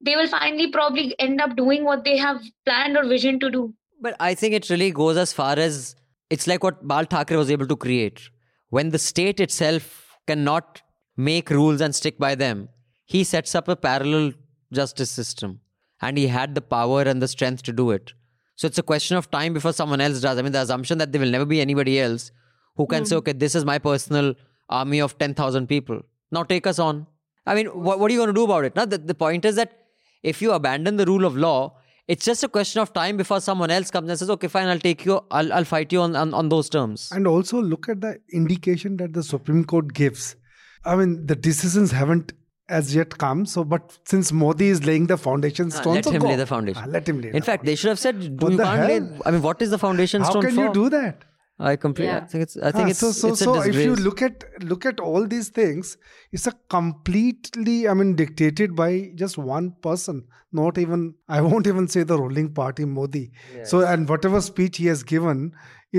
they will finally probably end up doing what they have planned or vision to do. But I think it really goes as far as it's like what Bal Thackeray was able to create. When the state itself cannot make rules and stick by them, he sets up a parallel justice system. And he had the power and the strength to do it. So it's a question of time before someone else does. I mean, the assumption that there will never be anybody else who can hmm. say, okay, this is my personal army of 10,000 people. Now take us on. I mean, what, what are you going to do about it? Now, the, the point is that if you abandon the rule of law, it's just a question of time before someone else comes and says, okay, fine, I'll take you, I'll, I'll fight you on, on, on those terms. And also look at the indication that the Supreme Court gives. I mean, the decisions haven't as yet come. So, but since Modi is laying the foundation Ah, stone, let so him go. lay the foundation. Ah, let him lay. In fact, they should have said, do What you the can't lay. I mean, what is the foundation How stone can you do that? I completely, I Yeah. think it's, I think Ah, it's, so so it's a so if you look at look at all these things it's a completely i mean dictated by just one person not even i won't even say the ruling party modi. So and whatever speech he has given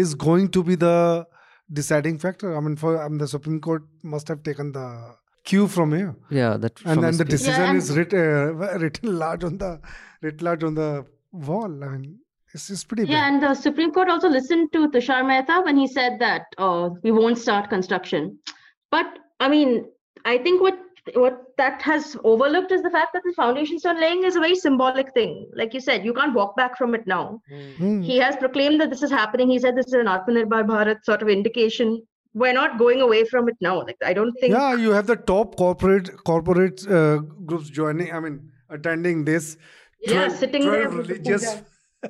is going to be the deciding factor. I mean for I mean, the supreme court must have taken the cue from here. Yeah, that and then the decision Yeah, and- is writ, uh, [LAUGHS] written large on the written large on the wall. I mean it's, it's pretty Yeah, and the Supreme Court also listened to Tushar Mehta when he said that uh, we won't start construction. But I mean, I think what what that has overlooked is the fact that the foundation stone laying is a very symbolic thing. Like you said, you can't walk back from it now. Hmm. He has proclaimed that this is happening. He said this is an Atmanirbhar Bharat sort of indication. We're not going away from it now. Like I don't think. yeah you have the top corporate corporate uh, groups joining i mean attending this Yeah, sitting there 12 with the religious.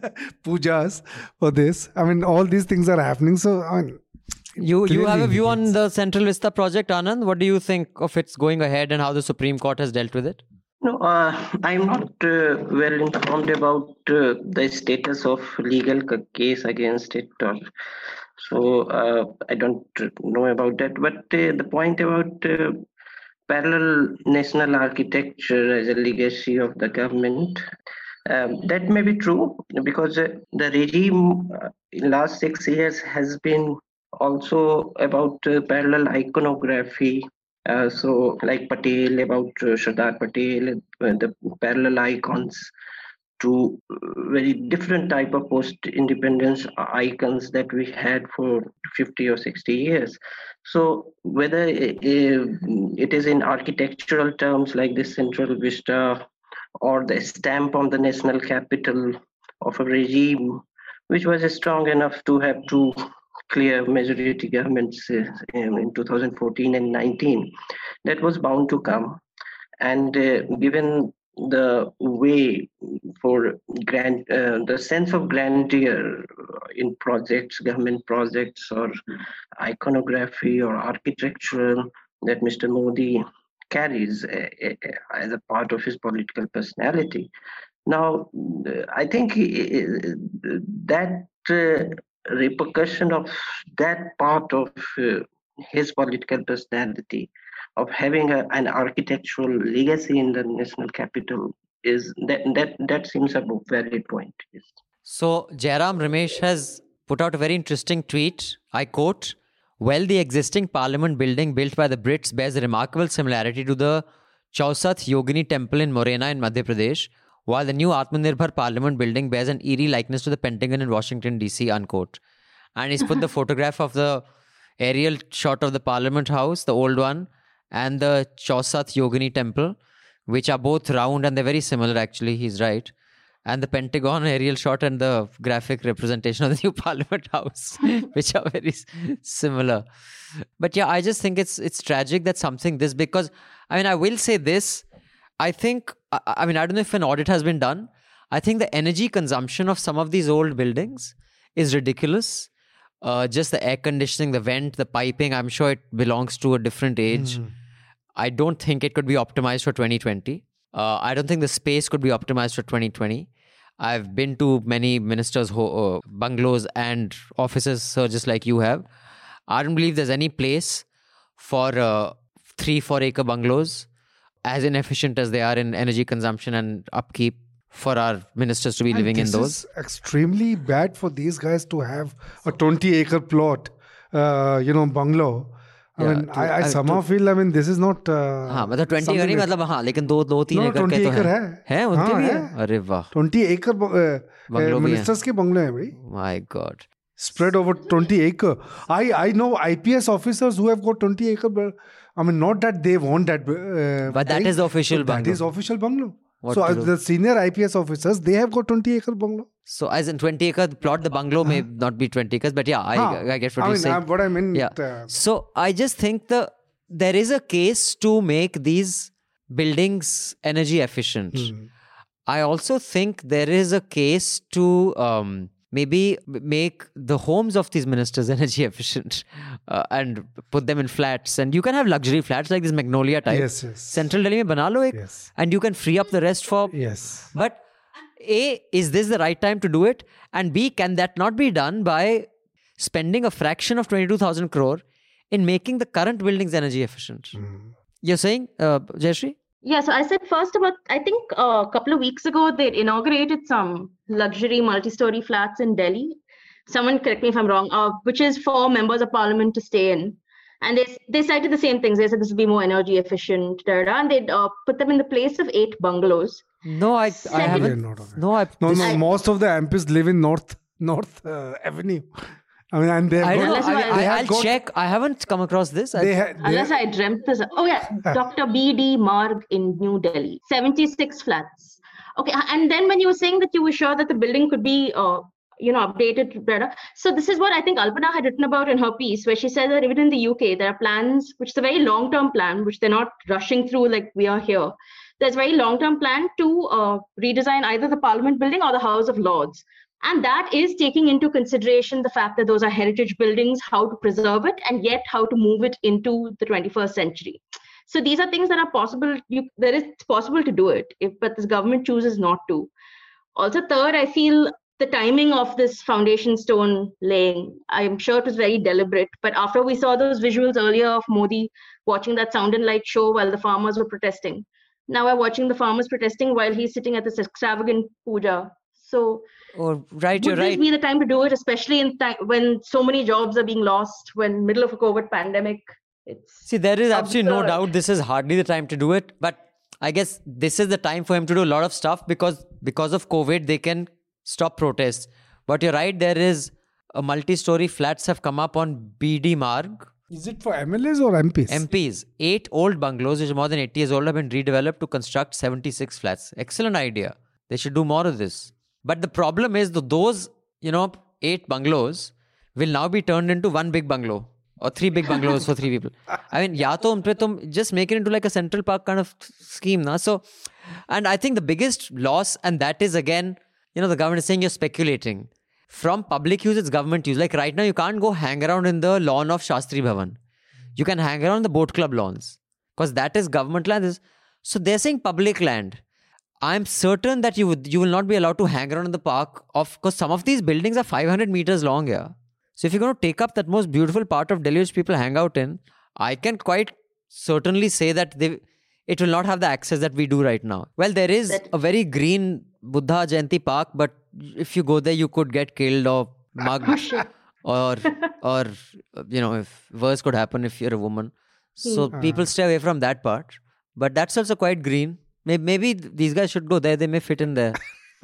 [LAUGHS] pujas for this i mean all these things are happening so i mean You you have a view on the Central Vista project, Anand? What do you think of its going ahead and how the Supreme Court has dealt with it? No, uh, I'm not uh, well informed about uh, the status of legal case against it, or so uh, I don't know about that. But uh, the point about uh, parallel national architecture as a legacy of the government, um, that may be true because uh, the regime uh, in last six years has been also about uh, parallel iconography uh, so like Patel, about uh, Sardar Patel, uh, the parallel icons to very different type of post-independence icons that we had for 50 or 60 years. So whether it is in architectural terms like this Central Vista or the stamp on the national capital of a regime which was strong enough to have two clear majority governments uh, in 2014 and 19 that was bound to come. And uh, given the way for grand uh, the sense of grandeur in projects government projects or iconography or architectural that mr modi carries uh, uh, as a part of his political personality now i think that uh, repercussion of that part of uh, his political personality of having a, an architectural legacy in the national capital is that that that seems a valid point. So Jairam Ramesh has put out a very interesting tweet. I quote: "Well, the existing Parliament building built by the Brits bears a remarkable similarity to the Chausath Yogini Temple in Morena in Madhya Pradesh." While the new Atmanirbhar Parliament building bears an eerie likeness to the Pentagon in Washington, D.C., unquote. And he's put the [LAUGHS] photograph of the aerial shot of the Parliament House, the old one, and the Chausath Yogini temple, which are both round and they're very similar, actually. He's right. And the Pentagon aerial shot and the graphic representation of the [LAUGHS] new Parliament House, [LAUGHS] which are very similar. But yeah, I just think it's it's tragic that something this because I mean I will say this. I think I, I mean I don't know if an audit has been done. I think the energy consumption of some of these old buildings is ridiculous. Uh, just the air conditioning, the vent, the piping. I'm sure it belongs to a different age. Mm. I don't think it could be optimized for 2020. Uh, I don't think the space could be optimized for 2020. I've been to many ministers' ho- uh, bungalows and offices, so just like you have. I don't believe there's any place for uh, three, four acre bungalows as inefficient as they are in energy consumption and upkeep for our ministers to be and living in those. extremely bad for these guys to have a 20 acre plot, uh, you know, bungalow I mean, I, I somehow feel I mean this is not. Uh, हाँ मतलब twenty का नहीं मतलब हाँ लेकिन दो दो तीन एकड़ के तो है हैं उनके हाँ, भी है अरे वाह ट्वेंटी एकड़ मिनिस्टर्स के बंगले हैं भाई my God spread over 20 acre i i know ips officers who have got 20 acre i mean not that they want that uh, but that is official bungalow that is official bungalow what so the senior ips officers they have got 20 acre bungalow so as in 20 acre plot, the bungalow may not be 20 acres, but yeah, I, huh. I get what I you mean, say. what I mean. Yeah. Uh, so I just think the there is a case to make these buildings energy efficient. Hmm. I also think there is a case to um, maybe make the homes of these ministers [LAUGHS] energy efficient uh, and put them in flats. And you can have luxury flats like this Magnolia type. Yes, yes. Central Delhi mein bana lo ek, yes. and you can free up the rest for. Yes. But a, is this the right time to do it? And B, can that not be done by spending a fraction of 22,000 crore in making the current buildings energy efficient? Mm. You're saying, uh, Jayashri? Yeah, so I said first about, I think uh, a couple of weeks ago, they inaugurated some luxury multi story flats in Delhi. Someone correct me if I'm wrong, uh, which is for members of parliament to stay in. And they, they cited the same things. They said this would be more energy efficient, da, da, and they uh, put them in the place of eight bungalows. No, I, I haven't. No, I, no, no. Most of the MPs live in North North uh, Avenue. I mean, and they I got, I, will check. I haven't come across this. They ha- they Unless I dreamt this. Oh yeah, Dr. B.D. Marg in New Delhi, seventy-six flats. Okay, and then when you were saying that you were sure that the building could be, uh, you know, updated better. So this is what I think Alpana had written about in her piece, where she said that even in the UK there are plans, which is a very long-term plan, which they're not rushing through like we are here there's a very long-term plan to uh, redesign either the Parliament building or the House of Lords. And that is taking into consideration the fact that those are heritage buildings, how to preserve it, and yet how to move it into the 21st century. So these are things that are possible. You, there is possible to do it, if, but this government chooses not to. Also, third, I feel the timing of this foundation stone laying, I'm sure it was very deliberate. But after we saw those visuals earlier of Modi watching that sound and light show while the farmers were protesting, now we're watching the farmers protesting while he's sitting at this extravagant puja. So, oh, right, you're would this be the time to do it, especially in time when so many jobs are being lost, when middle of a COVID pandemic? It's See, there is absolutely no doubt this is hardly the time to do it, but I guess this is the time for him to do a lot of stuff because because of COVID they can stop protests. But you're right, there is a multi-story flats have come up on BD Marg Is it for MLAs or MPs? MPs, eight old bungalows, which are more than 80 years old, have been redeveloped to construct 76 flats. Excellent idea. They should do more of this. But the problem is that those, you know, eight bungalows will now be turned into one big bungalow or three big bungalows for three people. I mean, ya to just make it into like a Central Park kind of scheme. Na? So, and I think the biggest loss, and that is again, you know, the government is saying you're speculating. From public use, it's government use. Like right now, you can't go hang around in the lawn of Shastri Bhavan. You can hang around the boat club lawns because that is government land. So they're saying public land. I'm certain that you would you will not be allowed to hang around in the park of because some of these buildings are 500 meters long here. So if you're going to take up that most beautiful part of Delhi which people hang out in, I can quite certainly say that they it will not have the access that we do right now. Well, there is That- a very green Buddha Jayanti park, but if you go there, you could get killed or mugged, or [LAUGHS] or you know, if worse could happen if you're a woman. So Hmm. people stay away from that part. But that's also quite green. Maybe, maybe these guys should go there. They may fit in there. [LAUGHS]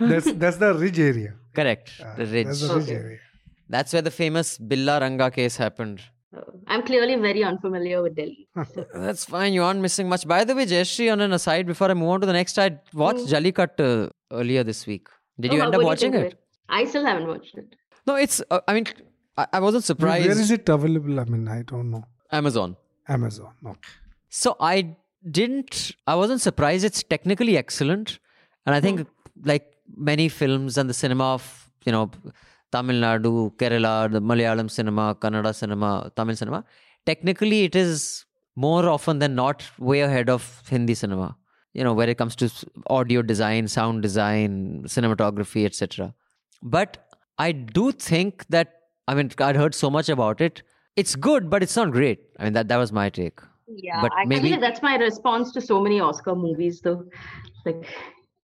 that's that's the ridge area. Correct. Ah, the ridge. That's the ridge Okay. area. That's where the famous Billa Ranga case happened. I'm clearly very unfamiliar with Delhi. [LAUGHS] That's fine. You aren't missing much. By the way, Jayashri, on an aside, before I move on to the next, I watched Jallikat uh, earlier this week. Did Oh, you end up watching think of it? I still haven't watched it. No, it's. Uh, I mean, I, I wasn't surprised. Where is it available? I mean, I don't know. Amazon. Amazon. Okay. So I didn't. I wasn't surprised. It's technically excellent, and I think like many films and the cinema of you know Tamil Nadu, Kerala, the Malayalam cinema, Kannada cinema, Tamil cinema. Technically, it is more often than not way ahead of Hindi cinema. You know, where it comes to audio design, sound design, cinematography, etc. But I do think that I mean I'd heard so much about it. It's good, but it's not great. I mean that that was my take. Yeah, But I- I maybe that's my response to so many Oscar movies, though. Like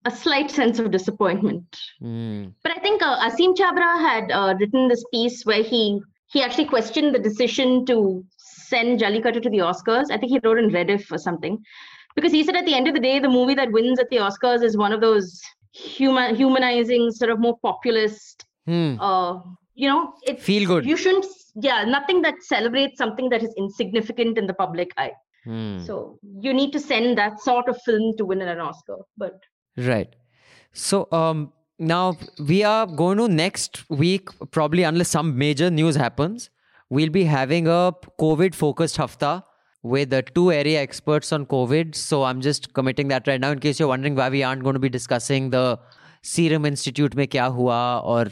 a slight sense of disappointment. Hmm. But I think uh, Aseem Chhabra had uh, written this piece where he he actually questioned the decision to send Jallikattu to the Oscars. I think he wrote in Rediff or something, because he said at the end of the day, the movie that wins at the Oscars is one of those human humanizing, sort of more populist. Hmm. Uh, you know, it Feel good. You shouldn't. Yeah, nothing that celebrates something that is insignificant in the public eye. Hmm. So you need to send that sort of film to win an Oscar. But Right. So um now we are going to next week probably unless some major news happens we'll be having a covid focused hafta with the two area experts on covid so i'm just committing that right now in case you're wondering why we aren't going to be discussing the serum institute mein kya hua or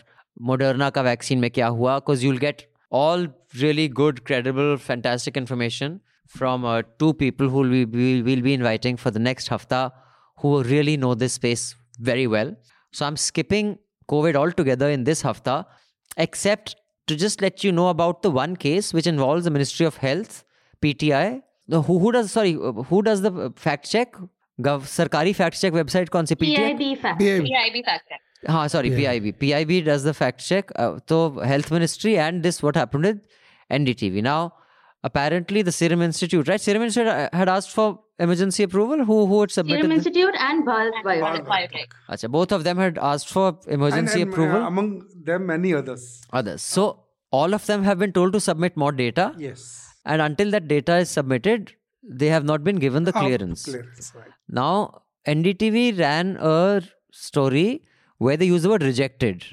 moderna ka vaccine mein kya hua because you'll get all really good credible fantastic information from uh, two people who we will we'll be inviting for the next hafta who really know this space very well. So I'm skipping COVID altogether in this hafta, except to just let you know about the one case which involves the Ministry of Health, PTI. No, who, who does sorry uh, who does the uh, fact check? Gov Sarkari fact check website कौन सी PTI? PIB fact. BIB. हाँ sorry PIB. PIB does the fact check. Uh, so Health Ministry and this what happened with NDTV. Now apparently the Serum Institute, right? Serum Institute uh, had asked for emergency approval. Who who had submitted? Serum the- Institute and Bharat Biotech. Biotech. Acha, both of them had asked for emergency and, uh, approval. among them, many others. Others. So all of them have been told to submit more data, Yes. and until that data is submitted, they have not been given the clearance. clearance, right. Now NDTV ran a story where they used the word rejected.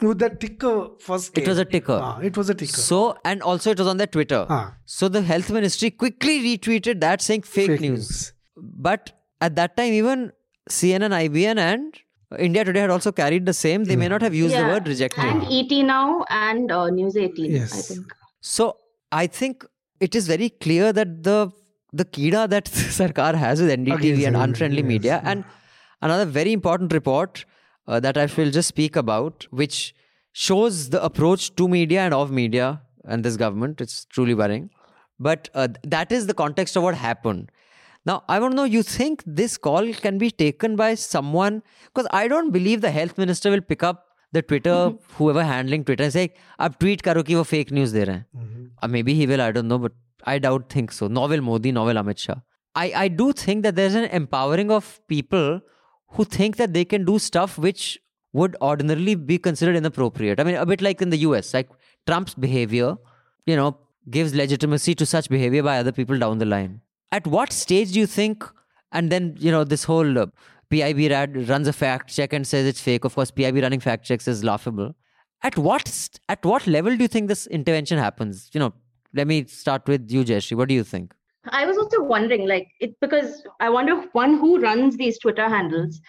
With the ticker first. It was a ticker. Ah, it was a ticker. So and also it was on their Twitter. Ah. So the health ministry quickly retweeted that saying fake, Fake news. news. But at that time, even CNN, IBN, and India Today had also carried the same. They may not have used the word rejected. And ET Now and uh, News 18, I Yes. think. So I think it is very clear that the the kida that [LAUGHS] Sarkar has with NDTV Against and unfriendly yes, media, yeah. and another very important report uh, that I will just speak about, which shows the approach to media and of media and this government. It's truly worrying, but uh, that is the context of what happened. Now, I want to know, you think this call can be taken by someone? Because I don't believe the health minister will pick up the Twitter, whoever handling Twitter, and say, अब tweet करो कि वो fake news दे रहे हैं. Uh, maybe he will, I don't know, but I doubt think so. Novel Modi, novel Amit Shah. I, I do think that there's an empowering of people who think that they can do stuff which would ordinarily be considered inappropriate. I mean, a bit like in the US, like Trump's behavior, you know, gives legitimacy to such behavior by other people down the line. At what stage do you think, and then, you know, this whole uh, PIB rad runs a fact check and says it's fake. Of course, PIB running fact checks is laughable. At what st- at what level do you think this intervention happens? You know, let me start with you, Jayashri. What do you think? I was also wondering, like, it because I wonder one who runs these Twitter handles.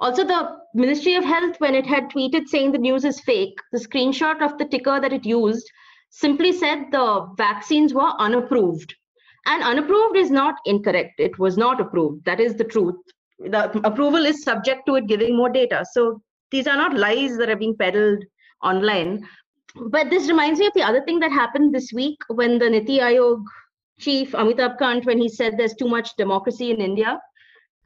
Also, the Ministry of Health, when it had tweeted saying the news is fake, the screenshot of the ticker that it used simply said the vaccines were unapproved. And unapproved is not incorrect. It was not approved. That is the truth. The approval is subject to it giving more data. So these are not lies that are being peddled online. But this reminds me of the other thing that happened this week when the Niti Aayog chief Amitabh Kant, when he said there's too much democracy in India.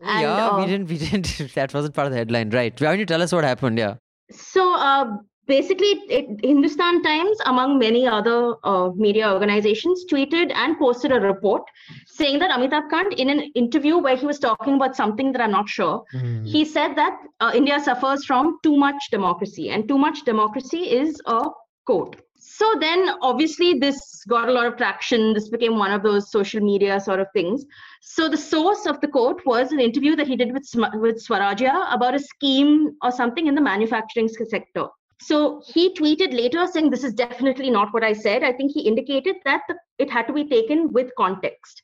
And, yeah, uh, we didn't. We didn't. [LAUGHS] That wasn't part of the headline, right? Why don't you tell us what happened? Yeah. So uh, basically, it, Hindustan Times, among many other uh, media organizations, tweeted and posted a report saying that Amitabh Kant, in an interview where he was talking about something that I'm not sure, mm. he said that uh, India suffers from too much democracy, and too much democracy is a quote. So then, obviously, this got a lot of traction. This became one of those social media sort of things. So the source of the quote was an interview that he did with with Swarajya about a scheme or something in the manufacturing sector. So he tweeted later saying, This is definitely not what I said. I think he indicated that the, it had to be taken with context.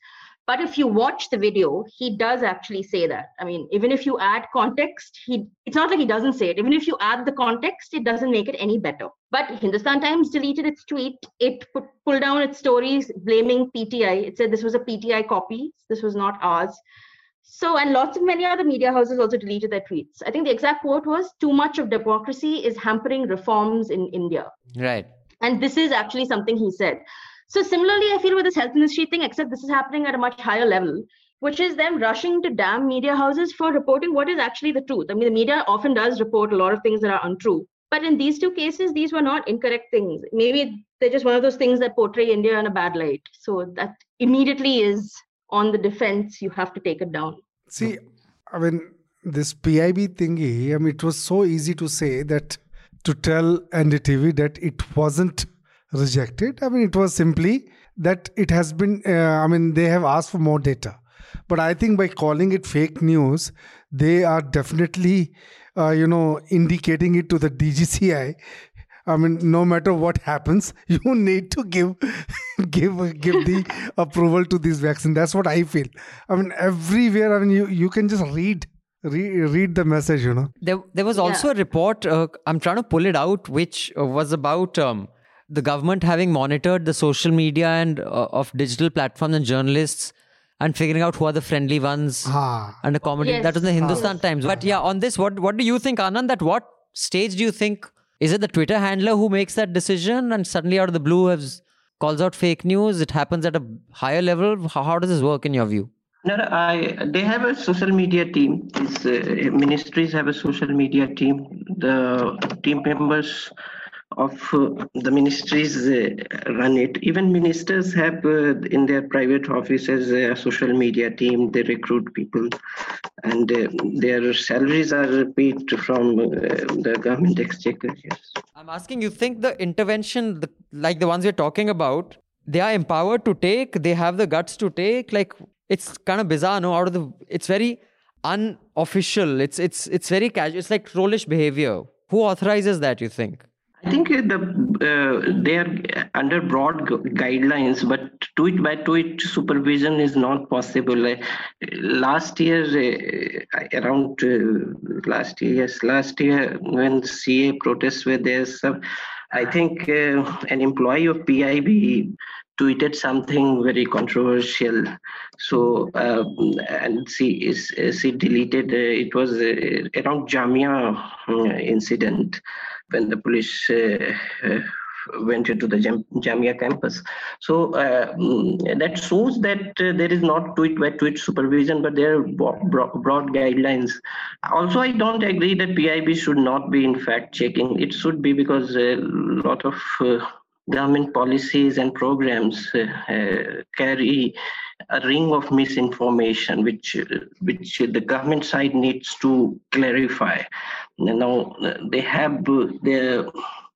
But if you watch the video, he does actually say that. I mean, even if you add context, he it's not like he doesn't say it. Even if you add the context, it doesn't make it any better. But Hindustan Times deleted its tweet. It put, pulled down its stories blaming PTI. It said this was a PTI copy. This was not ours. So, and lots of many other media houses also deleted their tweets. I think the exact quote was too much of democracy is hampering reforms in India. Right. And this is actually something he said. So, similarly, I feel with this health ministry thing, except this is happening at a much higher level, which is them rushing to damn media houses for reporting what is actually the truth. I mean, the media often does report a lot of things that are untrue. But in these two cases, these were not incorrect things. Maybe they're just one of those things that portray India in a bad light. So that immediately is on the defense, you have to take it down. See, I mean, this PIB thingy, I mean, it was so easy to say that to tell NDTV that it wasn't rejected. I mean, it was simply that it has been, uh, I mean, they have asked for more data. But I think by calling it fake news, they are definitely, uh, you know, indicating it to the DCGI I mean, no matter what happens, [LAUGHS] you need to give [LAUGHS] give give the [LAUGHS] approval to this vaccine. That's what I feel. I mean, everywhere. I mean, you you can just read read, read the message. You know. There there was also yeah. a report. Uh, I'm trying to pull it out, which uh, was about. Um, the government having monitored the social media and uh, of digital platforms and journalists and figuring out who are the friendly ones ah. and accommodating. yes. that was the hindustan ah. times but yeah on this what what do you think anand that what stage do you think is it the Twitter handler who makes that decision and suddenly out of the blue has calls out fake news? It happens at a higher level. How, how does this work in your view? No, no, I, they have a social media team. These uh, ministries have a social media team. The team members of uh, the ministries uh, run it. Even ministers have uh, in their private offices a social media team. They recruit people, and their salaries are paid from the government exchequer. Yes. I'm asking you. Think the intervention, like the ones we're talking about, they are empowered to take. They have the guts to take. Like it's kind of bizarre, no? Out of the, it's very unofficial. It's it's it's very casual. It's like trollish behavior. Who authorizes that? You think? I think the uh, they are under broad guidelines, but tweet by tweet supervision is not possible. Uh, last year, uh, around uh, last year, yes, last year when CAA protests were there, I think uh, an employee of PIB tweeted something very controversial. So uh, and she she deleted. it was around Jamia incident when the police uh, uh, went into the Jam- Jamia campus. So uh, mm, that shows that uh, there is not tweet by tweet supervision, but there are broad, broad guidelines. Also, I don't agree that PIB should not be in fact checking. It should be because a lot of uh, government policies and programs uh, uh, carry a ring of misinformation, which which the government side needs to clarify. Now they have their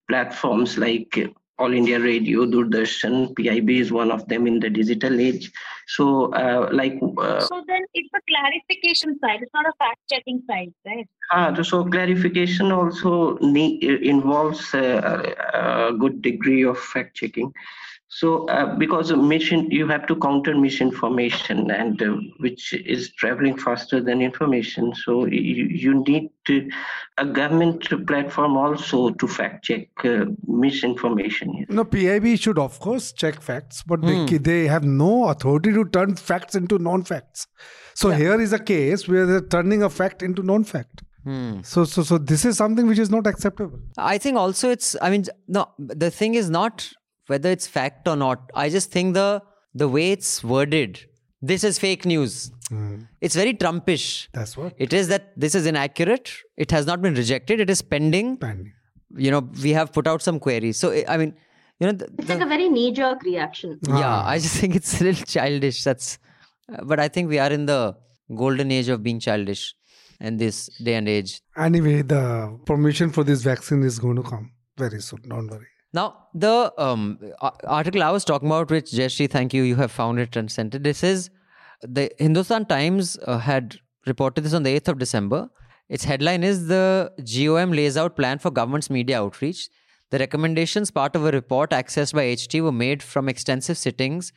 platforms like all India Radio, Doordarshan, PIB is one of them in the digital age. So, uh, like. Uh, so then it's a clarification side. It's not a fact checking side, right? Ah, so clarification also need, involves a, a good degree of fact checking. So, uh, because of mission, you have to counter misinformation, and uh, which is traveling faster than information. So, you, you need to, a government platform also to fact check uh, misinformation. No, PIB should of course check facts, but they, hmm. they have no authority to turn facts into non-facts. So yeah. here is a case where they're turning a fact into non-fact. Hmm. So, so, so this is something which is not acceptable. I think also it's. I mean, no. The thing is not whether it's fact or not. I just think the the way it's worded, this is fake news. Mm. It's very Trumpish. That's what it is. That this is inaccurate. It has not been rejected. It is pending. Pending. You know, we have put out some queries. So I mean, you know, the, it's the, like a very knee-jerk reaction. Yeah, ah. I just think it's a little childish. That's, uh, but I think we are in the golden age of being childish, in this day and age. Anyway, the permission for this vaccine is going to come very soon. Don't worry. Now, the um, article I was talking about, which Jayashri, thank you, you have found it and sent it. This is the Hindustan Times uh, had reported this on the 8th of December. Its headline is The GOM lays out plan for government's media outreach. The recommendations, part of a report accessed by HT, were made from extensive sittings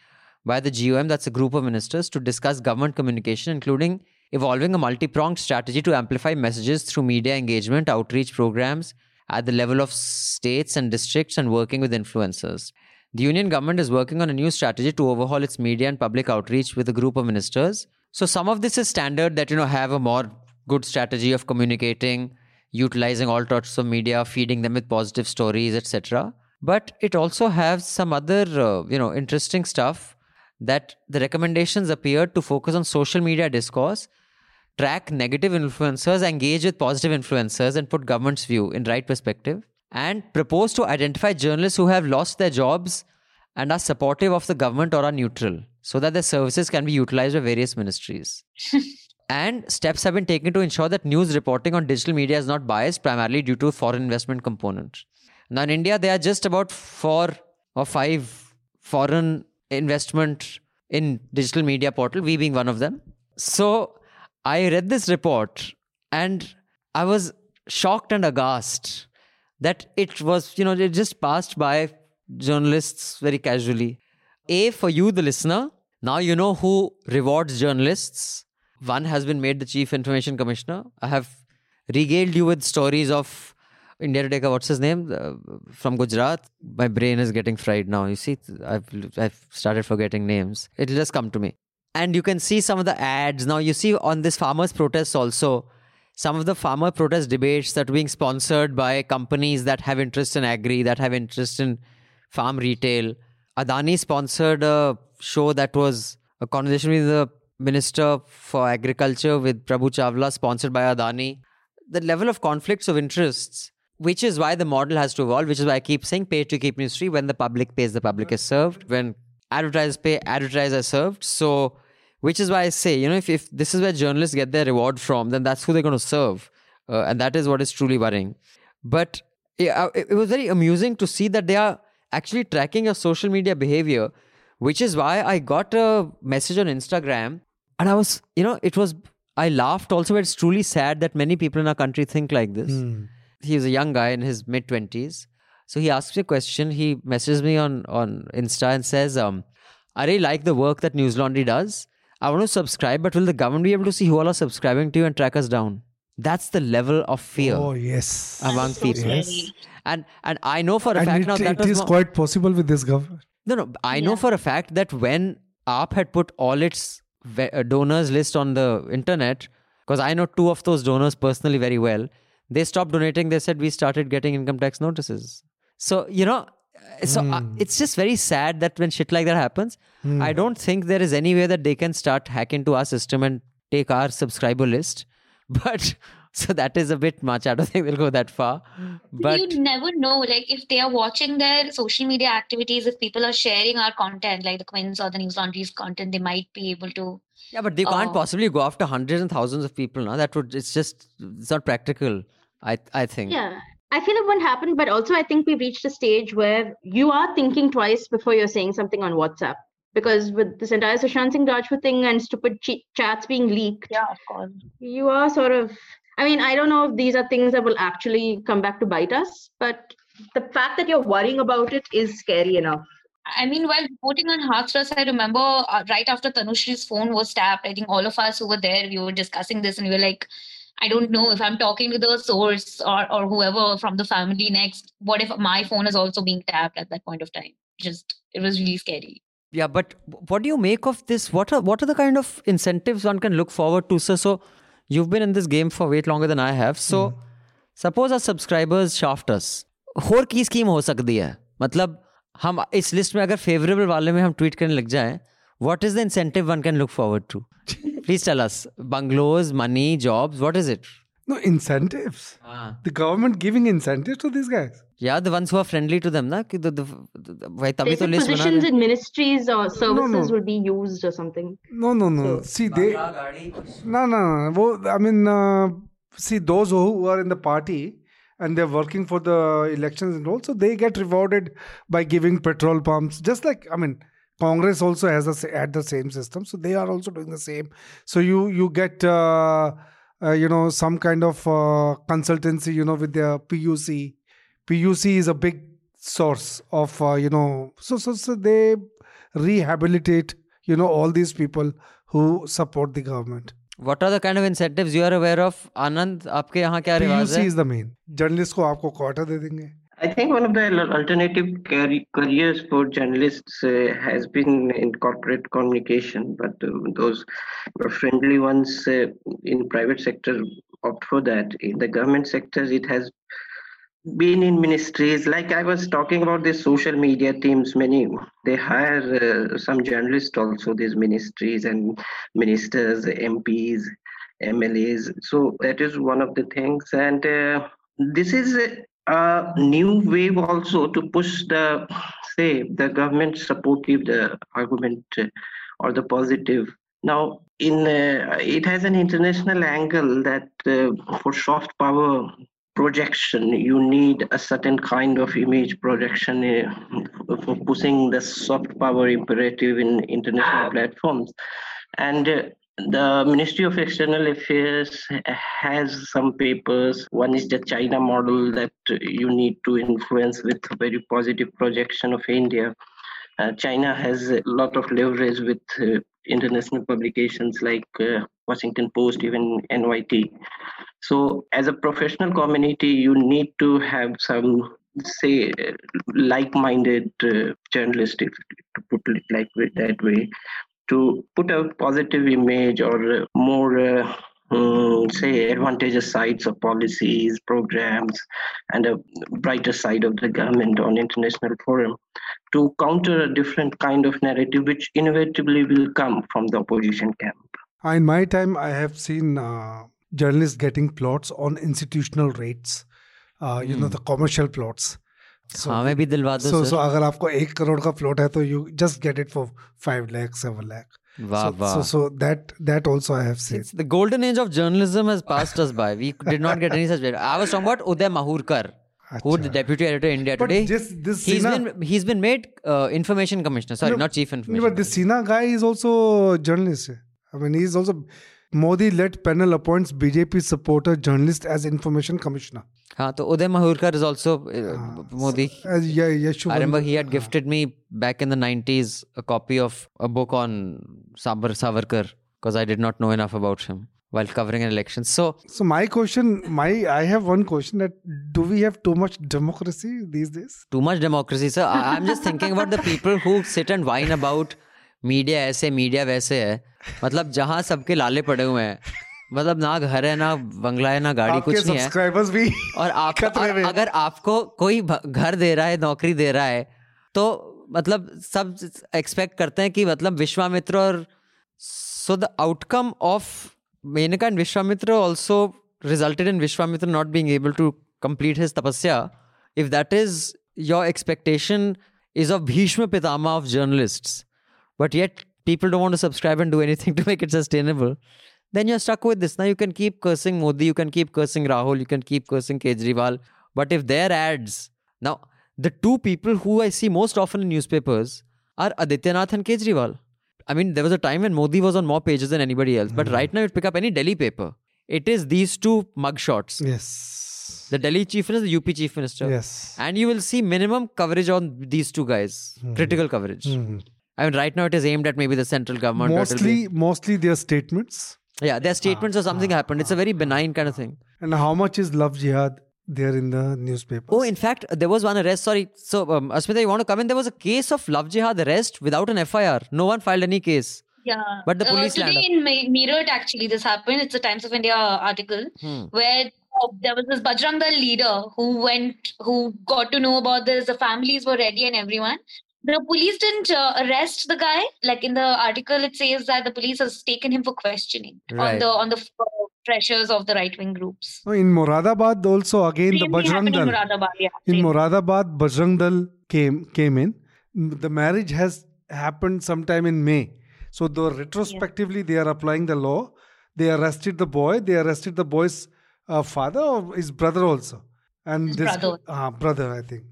by the GOM, that's a group of ministers, to discuss government communication, including evolving a multi pronged strategy to amplify messages through media engagement, outreach programs, at the level of states and districts and working with influencers. The union government is working on a new strategy to overhaul its media and public outreach with a group of ministers. So some of this is standard that you know have a more good strategy of communicating, utilizing all sorts of media, feeding them with positive stories, etc. But it also has some other uh, you know interesting stuff that the recommendations appear to focus on social media discourse track negative influencers, engage with positive influencers, and put government's view in right perspective, and propose to identify journalists who have lost their jobs and are supportive of the government or are neutral, so that their services can be utilized by various ministries. [LAUGHS] and steps have been taken to ensure that news reporting on digital media is not biased primarily due to foreign investment component. Now in India, there are just about four or five foreign investment in digital media portal, we being one of them. So I read this report and I was shocked and aghast that it was, you know, it just passed by journalists very casually. A, for you, the listener, now you know who rewards journalists. One has been made the Chief Information Commissioner. I have regaled you with stories of India Today, what's his name? Uh, from Gujarat. My brain is getting fried now. You see, I've, I've started forgetting names. It'll just come to me and you can see some of the ads. Now you see on this farmers protests also some of the farmer protest debates that are being sponsored by companies that have interest in agri that have interest in farm retail. Adani sponsored a show that was a conversation with the minister for agriculture with prabhu chawla sponsored by adani. The level of conflicts of interests which is why the model has to evolve which is why i keep saying pay to keep free when the public pays the public is served. When advertisers pay, advertisers are served. So, which is why I say, you know, if, if this is where journalists get their reward from, then that's who they're going to serve. Uh, and that is what is truly worrying. But yeah, it, it was very amusing to see that they are actually tracking your social media behavior, which is why I got a message on Instagram and I was, you know, it was, I laughed also, but it's truly sad that many people in our country think like this. Mm. He was a young guy in his mid 20s so he asks me a question. He messages me on, on Insta and says, um, I really like the work that Newslaundry does. I want to subscribe, but will the government be able to see who all are subscribing to you and track us down? That's the level of fear. Oh yes, among so people. Yes. And and I know for a and fact it, now that it is quite possible with this government. No, no, I yeah. know for a fact that when AAP had put all its uh, donors list on the internet, because I know two of those donors personally very well, they stopped donating. They said we started getting income tax notices. So, you know, so mm. uh, hmm. it's just very sad that when shit like that happens, mm. I don't think there is any way that they can start hack into our system and take our subscriber list. [LAUGHS] But So that is a bit much. I don't think we'll go that far. But you never know, like if they are watching their social media activities, if people are sharing our content, like the Quint's or the Newslaundry's content, they might be able to. yeah, but they can't Oh. possibly go after hundreds and thousands of people. Now that would it's just it's not practical. I I think. Yeah. I feel it won't happen, but also I think we've reached a stage where you are thinking twice before you're saying something on WhatsApp. Because with this entire Sushant Singh Rajput thing and stupid ch- chats being leaked, Yeah, of course. you are sort of i mean i don't know if these are things that will actually come back to bite us but the fact that you're worrying about it is scary enough I mean, while reporting on Hathras, I remember uh, right after Tanushri's phone was tapped, I think all of us who were there, we were discussing this and we were like, I don't know if I'm talking to the source or, or whoever from the family next, what if my phone is also being tapped at that point of time? Just, it was really scary. Yeah, but what do you make of this? What are what are the kind of incentives one can look forward to, sir? So you've been in this game for way longer than I have. So suppose our subscribers shaft us. और की scheme हो सकती है मतलब हम इस list में अगर फेवरेबल वाले में हम ट्वीट करने लग जाएं what is the incentive one can look forward to? Please tell us. Bungalows, money, jobs, what is it? No, incentives. Ah. The government giving incentives to these guys. Yeah, the ones who are friendly to them. Na? The, the, the, why positions in ministries or services no, no. will be used or something. No, no, no. So, see, they... No, no, no. I mean, uh, see, those who are in the party and they're working for the elections and also they get rewarded by giving petrol pumps. Just like, I mean... Congress also has a, sa- had the same system, so they are also doing the same. So you you get. Uh, uh, you know some kind of uh, consultancy you know with their puc puc is a big source of uh, you know so so so they rehabilitate you know all these people who support the government what are the kind of incentives you are aware of anand आपके यहाँ क्या रिवाज puc है is the main journalist को आपको quarter दे देंगे I think one of the alternative careers for journalists uh, has been in corporate communication, but uh, those friendly ones uh, in private sector opt for that. In the government sectors, it has been in ministries. Like I was talking about these social media teams, many they hire uh, some journalists also. These ministries and ministers, MPs, MLAs. So that is one of the things, and uh, this is. A new wave also to push the say the government supportive the argument uh, or the positive. Now in uh, it has an international angle that uh, for soft power projection you need a certain kind of image projection uh, for pushing the soft power imperative in international platforms. And uh, the Ministry of External Affairs has some papers. One is the China model that you need to influence with very positive projection of India. Uh, China has a lot of leverage with uh, international publications like uh, Washington Post, even NYT. So, as a professional community, you need to have some, say, uh, like-minded uh, journalists, if, to put it like that way, to put a positive image or uh, more uh, um, say advantageous sides of policies programs and a brighter side of the government on international forum to counter a different kind of narrative which inevitably will come from the opposition camp. Uh, in my time i have seen uh, journalists getting plots on institutional rates uh, you know the commercial plots so हमें भी दिलवा दो so, sir so अगर आपको एक करोड़ का plot है तो you just get it for five lakh seven lakh वाह so, वाह so so that that also I have seen It's the golden age of journalism has passed us by. We did not get any such. I was talking about Uday Mahurkar, who the Acha. deputy editor India But Today. this- this he's Sina- been he's been made uh, information commissioner. Sorry, No, not chief No, information. but this Sina guy is also a journalist. I mean, he's also Modi-led panel appoints BJP supporter journalist as information commissioner. हाँ तो उदय mahurkar is also uh, Modi. As yeah, Yashu I remember he had gifted me back in the 90s a copy of a book on Sabar Savarkar because I did not know enough about him while covering an election. So So my question, my I have one question that do we have too much democracy these days? too much democracy sir I, i'm just thinking about the people who sit and whine about media ऐसे media वैसे है। मतलब जहाँ सबके लाले पड़े हुए हैं। मतलब ना घर है ना बंगला है ना गाड़ी कुछ नहीं है। सब्सक्राइबर्स भी और आप और [LAUGHS] अगर आपको कोई घर दे रहा है नौकरी दे रहा है तो मतलब सब एक्सपेक्ट करते हैं कि मतलब विश्वामित्र और so the outcome of Menaka and Vishwamitra also resulted in Vishwamitra not being able to complete his tapasya, if that is your expectation is of Bhishma Pitama of journalists, but yet people don't want to subscribe and do anything [LAUGHS] to make it sustainable, then you're stuck with this. Now you can keep cursing Modi, you can keep cursing Rahul, you can keep cursing Kejriwal, but if their ads now the two people who I see most often in newspapers are Adityanath and Kejriwal. I mean, there was a time when Modi was on more pages than anybody else, but right now you pick up any Delhi paper. It is these two mugshots. Yes. The Delhi chief minister, the UP chief minister. Yes. And you will see minimum coverage on these two guys. Critical coverage. Mhm. I mean, right now it is aimed at maybe the central government. or it will be- Mostly, mostly their statements. yeah, their statements or something happened. It's a very benign kind of thing. And how much is love jihad there in the newspapers? Oh, in fact, there was one arrest. Sorry. So, um, Asmita, you want to come in? There was a case of love jihad arrest without an FIR. No one filed any case. Yeah. But the Uh, police land today in Me- Meerut, actually, this happened. It's a Times of India article Hmm. where uh, there was this Bajrang Dal leader who went, who got to know about this. The families were ready and everyone. The police didn't uh, arrest the guy. Like in the article, it says that the police has taken him for questioning Right. on the on the uh, pressures of the right wing groups. Oh, in Moradabad also again the Same thing Bajrang happened in Dal. Moradabad, yeah, In. Moradabad, Bajrang Dal came came in. The marriage has happened sometime in May. So though retrospectively they are applying the law, they arrested the boy. They arrested the boy's uh, father or his brother also, and His this brother. ah, brother I think.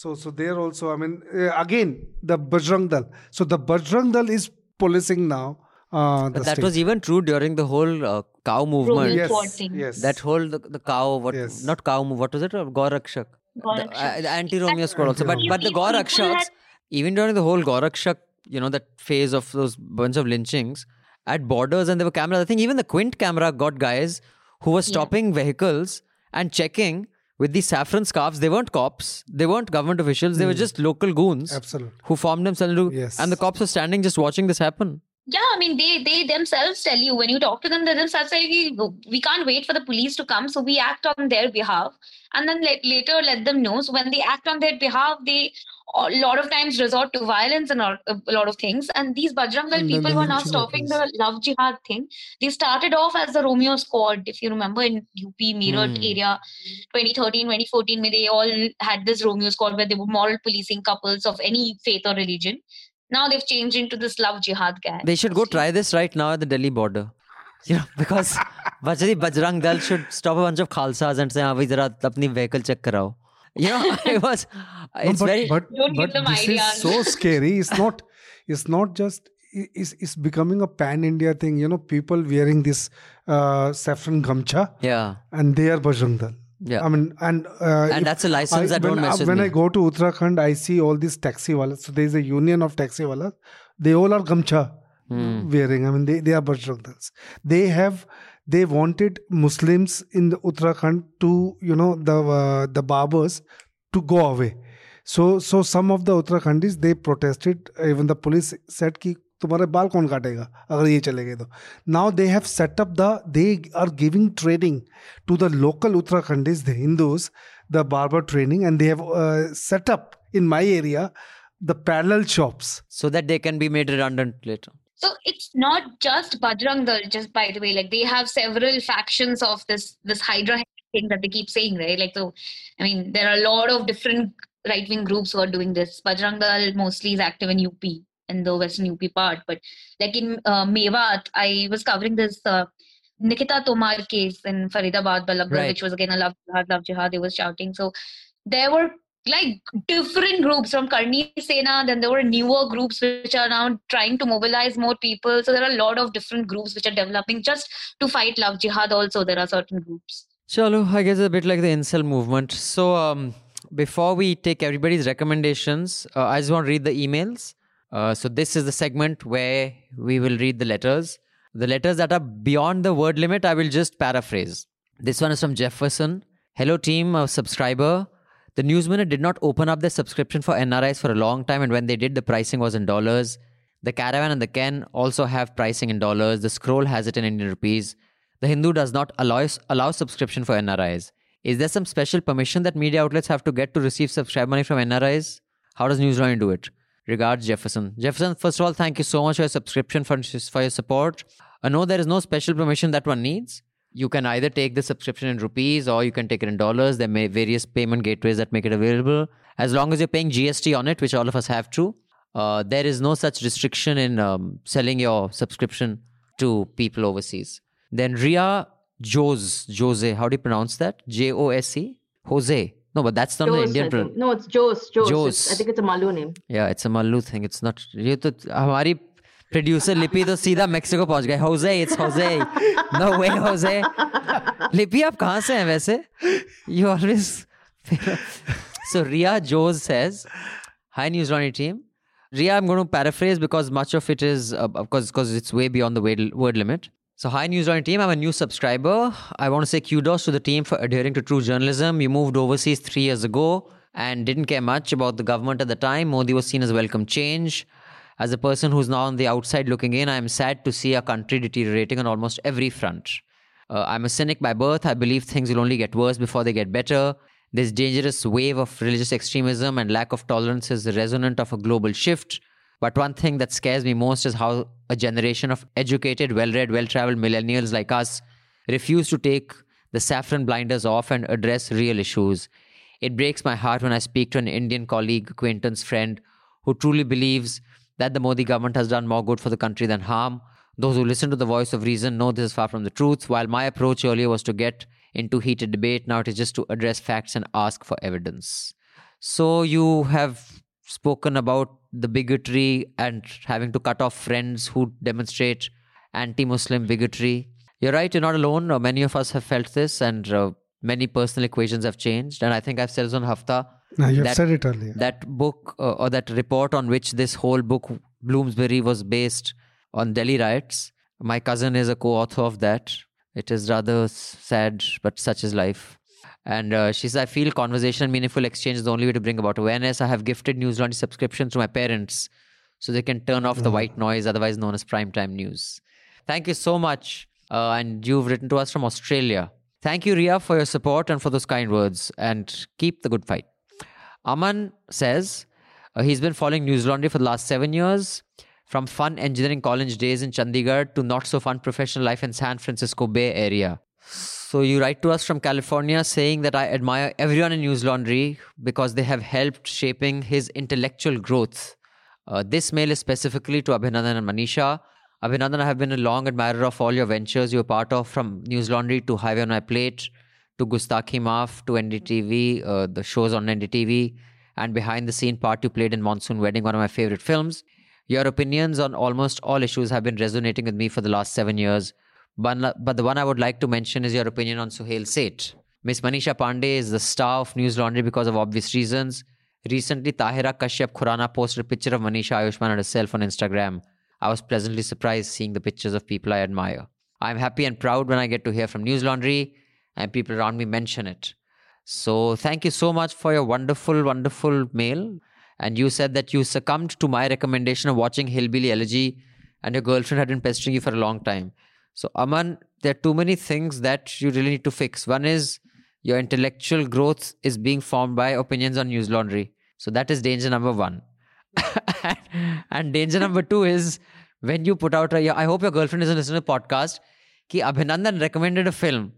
So so there also I mean uh, again the Bajrang Dal. So the Bajrang Dal is policing now. Uh, the But that state. was even true during the whole uh, cow movement. Yes, yes. That whole the, the cow, what Yes. not cow, move, what was it? Uh, Gorakshak. Gorakshak. The, uh, anti-Romeo squad also. But but the People had- Gorakshaks, even during the whole Gorakshak, you know, that phase of those bunch of lynchings at borders and there were cameras. I think even the Quint camera got guys who were stopping vehicles and checking with these saffron scarves. They weren't cops. They weren't government officials. They were hmm. just local goons Absolutely. who formed themselves into. Yes. And the cops were standing just watching this happen. Yeah, I mean, they they themselves tell you when you talk to them, they themselves say we, we can't wait for the police to come, so we act on their behalf, and then let, later let them know. So when they act on their behalf, they a lot of times resort to violence and a lot of things. And these Bajrang Dal and people were now stopping the love jihad thing. They started off as the Romeo squad, if you remember, in UP Meerut mm. area, 2013, 2014, where they all had this Romeo squad where they were moral policing couples of any faith or religion. Now they've changed into this love jihad guy. They should go try this right now at the Delhi border. [LAUGHS] You know, because [LAUGHS] Bajri Bajrang Dal should stop a bunch of Khalsas and say, हाँ भाई जरा अपनी check check कराओ you know, [LAUGHS] it was. No, It's but, very. but, Don't give but them this ideas. is so scary. It's [LAUGHS] not. It's not just. i- It's, it's becoming a pan India thing. You know, people wearing this uh, saffron gamcha yeah, and they are Bajrang Dal. yeah. I mean, and uh, And that's a license that when, don't mess with when me. I go to Uttarakhand, I see all these taxi walas. So there is a union of taxi walas. They all are gamcha Hmm. wearing. I mean, they, they are Bajrang They have they wanted Muslims in the Uttarakhand to you know the uh, the barbers to go away. So so some of the Uttarakhandis they protested. Even the police said कि तुम्हारे बाल कौन काटेगा अगर ये चलेंगे तो now they have set up the they are giving training to the local Uttarakhandis the Hindus the barber training and they have uh, set up in my area the parallel shops so that they can be made redundant later. So it's not just Bajrang Dal, just by the way, like they have several factions of this this Hydra thing that they keep saying, right? Like so, I mean, there are a lot of different right wing groups who are doing this. Bajrang Dal mostly is active in UP in the Western UP part, but like in uh, Mewat, I was covering this. Uh, Nikita Tomar case in Faridabad, Ballabhgarh, Right. which was again a love jihad, love jihad. They were shouting. So there were like different groups from Karni Sena. Then there were newer groups which are now trying to mobilize more people. So there are a lot of different groups which are developing just to fight love jihad. Also, there are certain groups. Chalo, I guess it's a bit like the incel movement. So, um, before we take everybody's recommendations, uh, I just want to read the emails. Uh, so, this is the segment where we will read the letters. The letters that are beyond the word limit, I will just paraphrase. This one is from Jefferson. Hello, team, a subscriber. The News Minute did not open up their subscription for NRIs for a long time, and when they did, the pricing was in dollars. The Caravan and the Ken also have pricing in dollars. The Scroll has it in Indian rupees. The Hindu does not allow, allow subscription for NRIs. Is there some special permission that media outlets have to get to receive subscribe money from NRIs? How does Newslaundry do it? Regards, Jefferson. Jefferson, first of all, thank you so much for your subscription, for, for your support. I know there is no special permission that one needs you can either take the subscription in rupees or you can take it in dollars. There may various payment gateways that make it available. As long as you're paying GST on it, which all of us have to, uh, there is no such restriction in um, selling your subscription to people overseas. Then Ria Jose, Jose, how do you pronounce that? J O S E? Jose. No, but that's not the Jose, Indian. I Pro- think. No, it's Jose. Jose. Jose. It's- I think it's a Malu name. yeah, it's a Mallu thing. It's not. ये तो हमारी Producer लिपी तो सीधा Mexico पहुंच गए Jose, it's Jose no way Jose लिपी आप कहाँ से हैं वैसे You always. [LAUGHS] So Ria Jose says, hi news, Ronnie team. Ria, I'm going to paraphrase because much of it is, uh, of course, because it's way beyond the word limit. So, hi, Newslaundry team. I'm a new subscriber. I want to say kudos to the team for adhering to true journalism. You moved overseas three years ago and didn't care much about the government at the time. Modi was seen as welcome change. As a person who's now on the outside looking in, I'm sad to see our country deteriorating on almost every front. Uh, I'm a cynic by birth. I believe things will only get worse before they get better. This dangerous wave of religious extremism and lack of tolerance is the resonant of a global shift. But one thing that scares me most is how a generation of educated, well read, well traveled millennials like us refuse to take the saffron blinders off and address real issues. It breaks my heart when I speak to an Indian colleague, acquaintance, friend who truly believes that the Modi government has done more good for the country than harm. Those who listen to the voice of reason know this is far from the truth. While my approach earlier was to get into heated debate, now it is just to address facts and ask for evidence. So you have spoken about the bigotry and having to cut off friends who demonstrate anti-Muslim bigotry. You're right. You're not alone. Uh, Many of us have felt this, and uh, many personal equations have changed. And I think I've said this on Hafta. Now, you have that- said it earlier. That book uh, or that report on which this whole book, Bloomsbury, was based on Delhi riots. My cousin is a co-author of that. It is rather sad, but such is life. And uh, she says, I feel conversation and meaningful exchange is the only way to bring about awareness. I have gifted Newslaundry subscriptions to my parents so they can turn off the white noise, otherwise known as primetime news. Thank you so much. Uh, and you've written to us from Australia. Thank you, Ria, for your support and for those kind words. And keep the good fight. Aman says uh, he's been following Newslaundry for the last seven years, from fun engineering college days in Chandigarh to not so fun professional life in San Francisco Bay Area. So you write to us from California saying that I admire everyone in Newslaundry because they have helped shaping his intellectual growth. Uh, this mail is specifically to Abhinandan and Manisha. Abhinandan, I have been a long admirer of all your ventures you were part of, from Newslaundry to Highway on My Plate to Gustakhi Maaf to NDTV, uh, the shows on NDTV, and behind the scene part you played in Monsoon Wedding, one of my favorite films. Your opinions on almost all issues have been resonating with me for the last seven years. But, the one I would like to mention is your opinion on Suhel Seth. Miss Manisha Pandey is the star of Newslaundry because of obvious reasons. Recently, Tahira Kashyap Khurrana posted a picture of Manisha Ayushmann and herself on Instagram. I was pleasantly surprised seeing the pictures of people I admire. I'm happy and proud when I get to hear from Newslaundry and people around me mention it. So, thank you so much for your wonderful, wonderful mail. And you said that you succumbed to my recommendation of watching Hillbilly Elegy and your girlfriend had been pestering you for a long time. So, Aman, there are too many things that you really need to fix. One is your intellectual growth is being formed by opinions on Newslaundry. So, that is danger number one. [LAUGHS] and danger number two is when you put out a. I hope your girlfriend isn't listening to the podcast. Ki Abhinandan recommended a film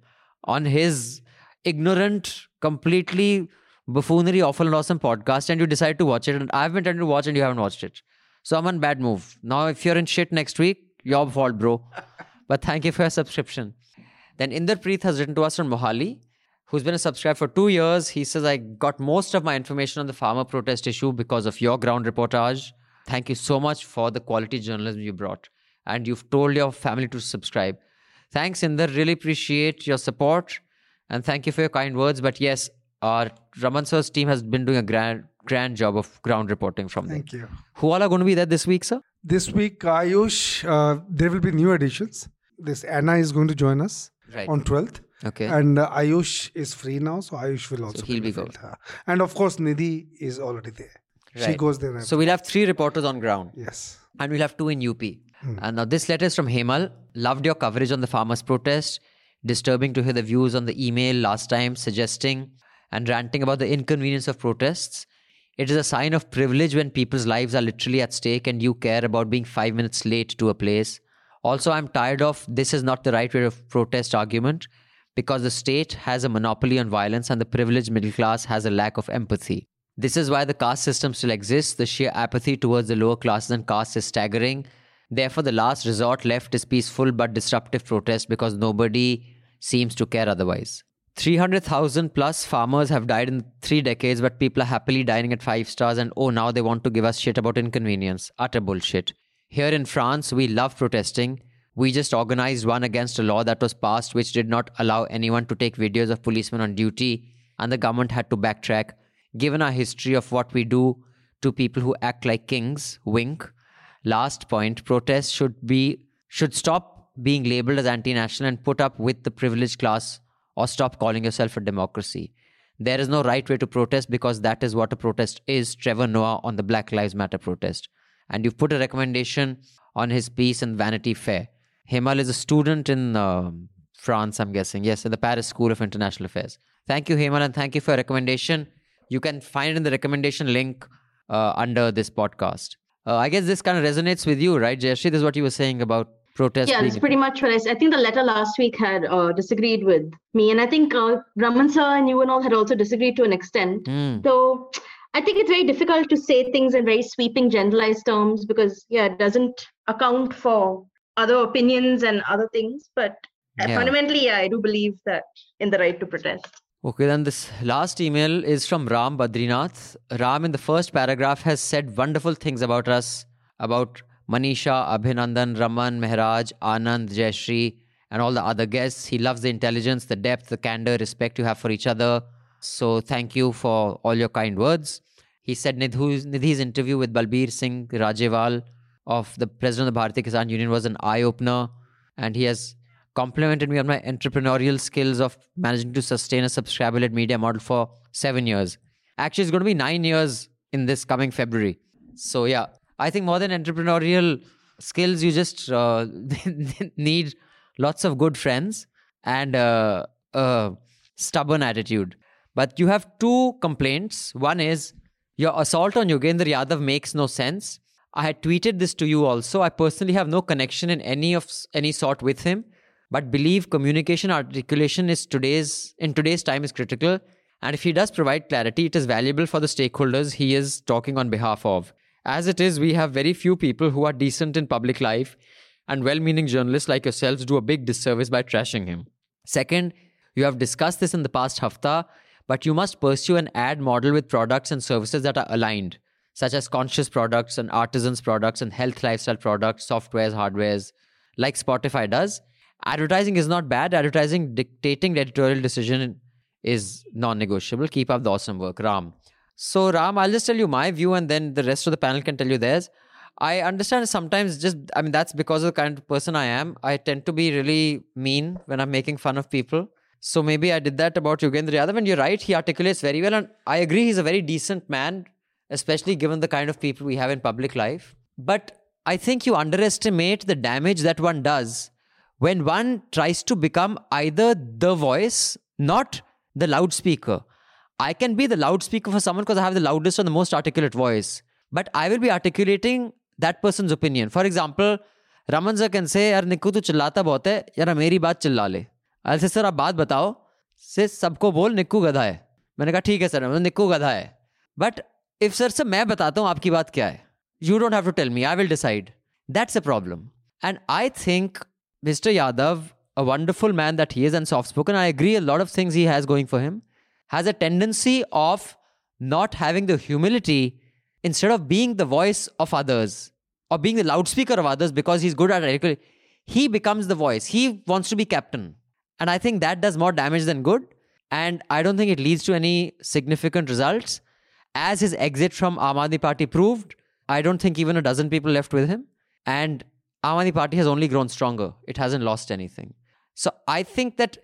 on his ignorant, completely buffoonery, awful and awesome podcast, and you decide to watch it. And I've been trying to watch, and you haven't watched it. So I'm on bad move. Now, if you're in shit next week, your fault, bro. but thank you for your subscription. Then Inder Preet has written to us from Mohali, who's been a subscriber for two years. He says, I got most of my information on the farmer protest issue because of your ground reportage. Thank you so much for the quality journalism you brought. And you've told your family to subscribe. Thanks, Inder. Really appreciate your support. And thank you for your kind words. But yes, our Raman sir's team has been doing a grand, grand job of ground reporting from there. Thank you. Who all are going to be there this week, sir? This week, Ayush, uh, there will be new additions. This Anna is going to join us Right. on 12th. Okay. And uh, Ayush is free now, so Ayush will also so he'll be field, huh? And of course, Nidhi is already there. Right. She goes there. So we'll have three reporters on ground. yes. and we'll have two in UP. Hmm. And now this letter is from Hemal. Loved your coverage on the farmers' protest. Disturbing to hear the views on the email last time, suggesting and ranting about the inconvenience of protests. It is a sign of privilege when people's lives are literally at stake and you care about being five minutes late to a place Also, I'm tired of this is not the right way of protest argument because the state has a monopoly on violence and the privileged middle class has a lack of empathy. This is why the caste system still exists. The sheer apathy towards the lower classes and castes is staggering. Therefore, the last resort left is peaceful but disruptive protest because nobody seems to care otherwise. 300,000 plus farmers have died in three decades, but people are happily dining at five stars, and oh, now they want to give us shit about inconvenience. Utter bullshit. Here in France, we love protesting. We just organized one against a law that was passed which did not allow anyone to take videos of policemen on duty, and the government had to backtrack. Given our history of what we do to people who act like kings, wink. Last point, protests should be should stop being labeled as anti-national and put up with the privileged class or stop calling yourself a democracy. There is no right way to protest because that is what a protest is. Trevor Noah on the Black Lives Matter protest. And you've put a recommendation on his piece in Vanity Fair. Hemal is a student in uh, France, I'm guessing. Yes, in the Paris School of International Affairs. Thank you, Hemal, and thank you for your recommendation. You can find it in the recommendation link uh, under this podcast. Uh, I guess this kind of resonates with you, right, Jayashri? This is what you were saying about protest. Yeah, that's pretty much what I said. I think the letter last week had uh, disagreed with me, and I think uh, Raman sir and you and all had also disagreed to an extent. Mm. So I think it's very difficult to say things in very sweeping, generalized terms because yeah, it doesn't account for other opinions and other things. But uh, Yeah. fundamentally, yeah, I do believe that in the right to protest. Okay, then this last email is from Ram Badrinath. Ram, in the first paragraph, has said wonderful things about us, about Manisha, Abhinandan, Raman, Mehraj, Anand, Jayashri, and all the other guests. He loves the intelligence, the depth, the candor, respect you have for each other. So thank you for all your kind words. He said Nidhu's, Nidhi's interview with Balbir Singh Rajewal of the president of the Bharatiya Kisan Union was an eye opener, and he has complimented me on my entrepreneurial skills of managing to sustain a subscriber led media model for seven years. Actually, it's going to be nine years in this coming February. So, yeah, I think more than entrepreneurial skills, you just uh, [LAUGHS] need lots of good friends and uh, a stubborn attitude. But you have two complaints. One is your assault on Yogendra Yadav makes no sense. I had tweeted this to you also. I personally have no connection in any of any sort with him, but believe communication articulation is today's in today's time is critical. And if he does provide clarity, it is valuable for the stakeholders he is talking on behalf of. As it is, we have very few people who are decent in public life, and well meaning journalists like yourselves do a big disservice by trashing him. Second, you have discussed this in the past hafta, but you must pursue an ad model with products and services that are aligned, such as conscious products and artisans products and health lifestyle products, softwares, hardwares, like Spotify does. Advertising is not bad. Advertising dictating the editorial decision is non-negotiable. Keep up the awesome work, Ram. So, Ram, I'll just tell you my view, and then the rest of the panel can tell you theirs. I understand sometimes just, I mean, that's because of the kind of person I am. I tend to be really mean when I'm making fun of people. So maybe I did that about Yogendra Yadav, and you're right, he articulates very well. And I agree, he's a very decent man, especially given the kind of people we have in public life. But I think you underestimate the damage that one does when one tries to become either the voice, not the loudspeaker. I can be the loudspeaker for someone because I have the loudest and the most articulate voice. But I will be articulating that person's opinion. For example, Raman sir can say, यार निक्कू तू चिल्लाता बहुत है यार मेरी बात चिल्ला ले आई से सर आप बात बताओ से सबको बोल निक्कू गधा है मैंने कहा ठीक है सर मतलब निक्कू गधा है बट इफ़ सर से मैं बताता हूँ आपकी बात क्या है you don't have to tell me I will decide that's a problem and I think Mr. Yadav, a wonderful man that he is and soft spoken, I agree a lot of things he has going for him, has a tendency of not having the humility instead of being the voice of others or being the loudspeaker of others because he's good at articulating. He becomes the voice. He wants to be captain. And I think that does more damage than good. And I don't think it leads to any significant results. As his exit from Aam Aadmi Party proved, I don't think even a dozen people left with him. And Aam Party has only grown stronger. It hasn't lost anything. So I think that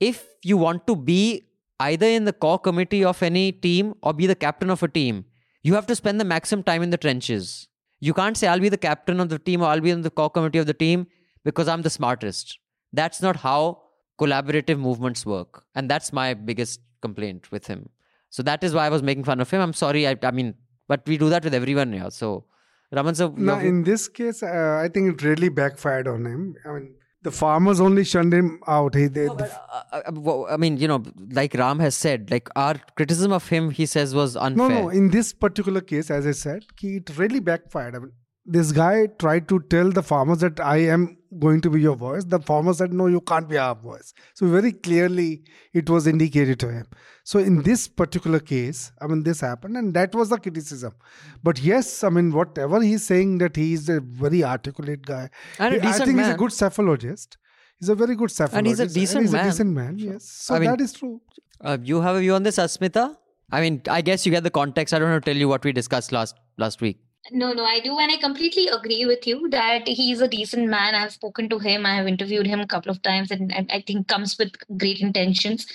if you want to be either in the core committee of any team or be the captain of a team, you have to spend the maximum time in the trenches. You can't say, I'll be the captain of the team or I'll be in the core committee of the team because I'm the smartest. That's not how collaborative movements work. And that's my biggest complaint with him. So that is why I was making fun of him. I'm sorry. I, I mean, but we do that with everyone here. So Raman sir, Now, in this case, uh, I think it really backfired on him. I mean, the farmers only shunned him out. He, they, No, but, uh, uh, I mean, you know, like Ram has said, like our criticism of him, he says, was unfair. no. no. In this particular case, as I said, it really backfired. I mean, this guy tried to tell the farmers that I am going to be your voice. The farmers said, no, you can't be our voice. So very clearly, it was indicated to him. So in this particular case, I mean, this happened, and that was the criticism. But yes, I mean, whatever he's saying that he is a very articulate guy. And a He- I decent think he's a good psephologist. He's a very good psephologist. And he's a decent he's man. a decent man. Yes. So I mean- that is true. Uh, you have a view on this, Asmita? I mean, I guess you get the context. I don't have to tell you what we discussed last last week. No, no, I do. And I completely agree with you that he's a decent man. I've spoken to him, I have interviewed him a couple of times, and, I think comes with great intentions.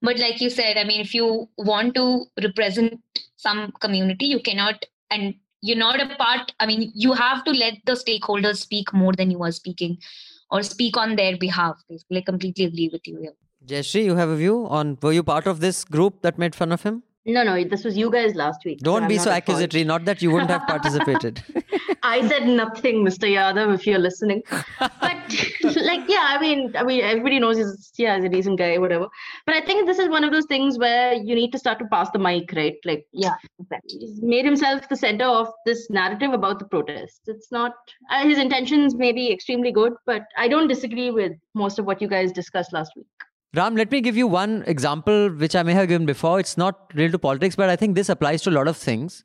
But like you said, I mean, if you want to represent some community, you cannot, and you're not a part, I mean, you have to let the stakeholders speak more than you are speaking or speak on their behalf. Basically, I completely agree with you here. Jayashri, you have a view on were you part of this group that made fun of him? No, no, this was you guys last week. Don't I'm be so at fault. accusatory. Not that you wouldn't have [LAUGHS] participated. I said nothing, Mr. Yadav, if you're listening. But [LAUGHS] like, yeah, I mean, I mean, everybody knows he's yeah, he's a decent guy, whatever. But I think this is one of those things where you need to start to pass the mic, right? Like, Yeah, he's made himself the center of this narrative about the protests. It's not uh, his intentions may be extremely good, but I don't disagree with most of what you guys discussed last week. Ram, let me give you one example which I may have given before. It's not related to politics, but I think this applies to a lot of things.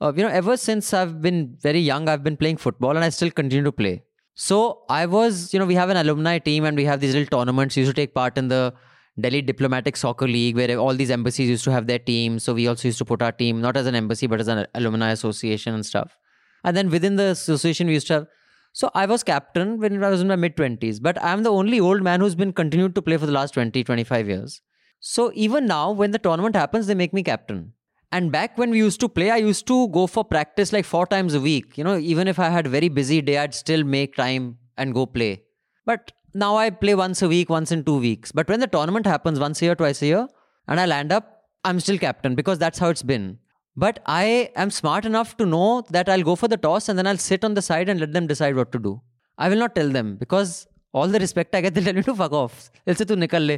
Uh, you know, ever since I've been very young, I've been playing football and I still continue to play. So I was, you know, we have an alumni team and we have these little tournaments. We used to take part in the Delhi Diplomatic Soccer League where all these embassies used to have their teams. So we also used to put our team, not as an embassy, but as an alumni association and stuff. And then within the association, we used to have so I was captain when I was in my mid 20s, but I'm the only old man who's been continued to play for the last 20, 25 years. So even now, when the tournament happens, they make me captain. And back when we used to play, I used to go for practice like four times a week. You know, even if I had a very busy day, I'd still make time and go play. But now I play once a week, once in two weeks. But when the tournament happens once a year, twice a year, and I land up, I'm still captain because that's how it's been. But I am smart enough to know that I'll go for the toss and then I'll sit on the side and let them decide what to do. I will not tell them because all the respect I get, they'll tell me to fuck off. They'll say, तू निकल ले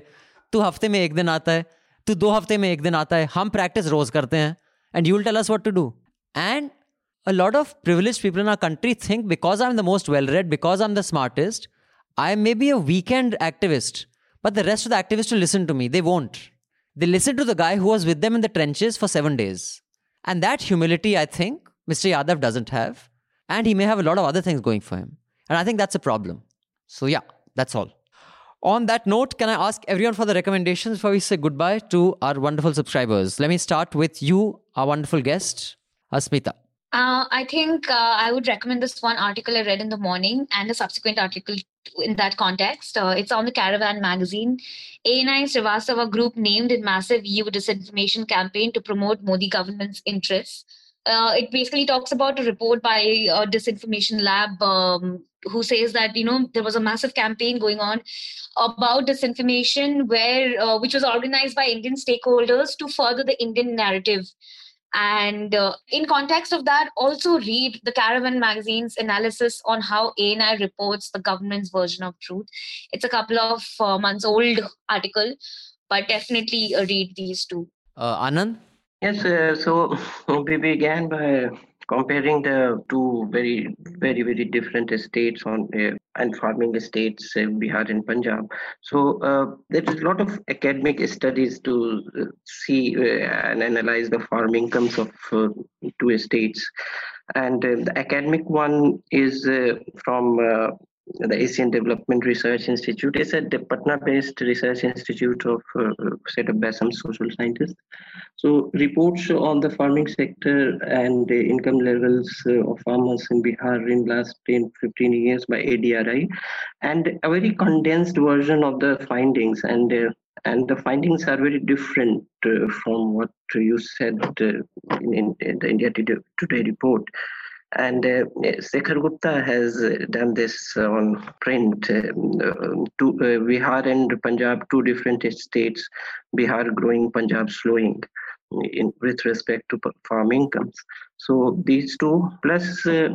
तू हफ्ते में एक दिन आता है तू दो हफ्ते में एक दिन आता है हम प्रैक्टिस रोज करते हैं and you will tell us what to do. And a lot of privileged people in our country think because I'm the most well read, because I'm the smartest, I may be a weekend activist, but the rest of the activists will listen to me. They won't. They listen to the guy who was with them in the trenches for seven days. And that humility, I think, Mr. Yadav doesn't have. And he may have a lot of other things going for him. And I think that's a problem. So, yeah, that's all. On that note, can I ask everyone for the recommendations before we say goodbye to our wonderful subscribers? Let me start with you, our wonderful guest, Asmita. Uh, I think uh, I would recommend this one article I read in the morning and a subsequent article in that context. Uh, it's on the Caravan magazine. ANI Srivastava group named in massive EU disinformation campaign to promote Modi government's interests. Uh, it basically talks about a report by a disinformation lab um, who says that you know there was a massive campaign going on about disinformation where uh, which was organized by Indian stakeholders to further the Indian narrative and uh, in context of that, also read the Caravan magazine's analysis on how ANI reports the government's version of truth. It's a couple of uh, months old article, but definitely uh, read these two. Uh, Anand? Yes, uh, so [LAUGHS] we began by comparing the two very, very, very different states on uh, and farming states, uh, Bihar and Punjab. So uh, there is a lot of academic studies to uh, see uh, and analyze the farm incomes of uh, two states. And the academic one is from the Asian Development Research Institute. is a Patna-based research institute of uh, set up by some social scientists. So reports on the farming sector and the income levels uh, of farmers in Bihar in last 10, 15 years by ADRI, and a very condensed version of the findings. And uh, and the findings are very different uh, from what you said uh, in, in the India Today report. And uh, Shekhar Gupta has done this on print. Um, two, Bihar and Punjab, two different states. Bihar growing, Punjab slowing. in with respect to farm incomes. So these two, plus uh,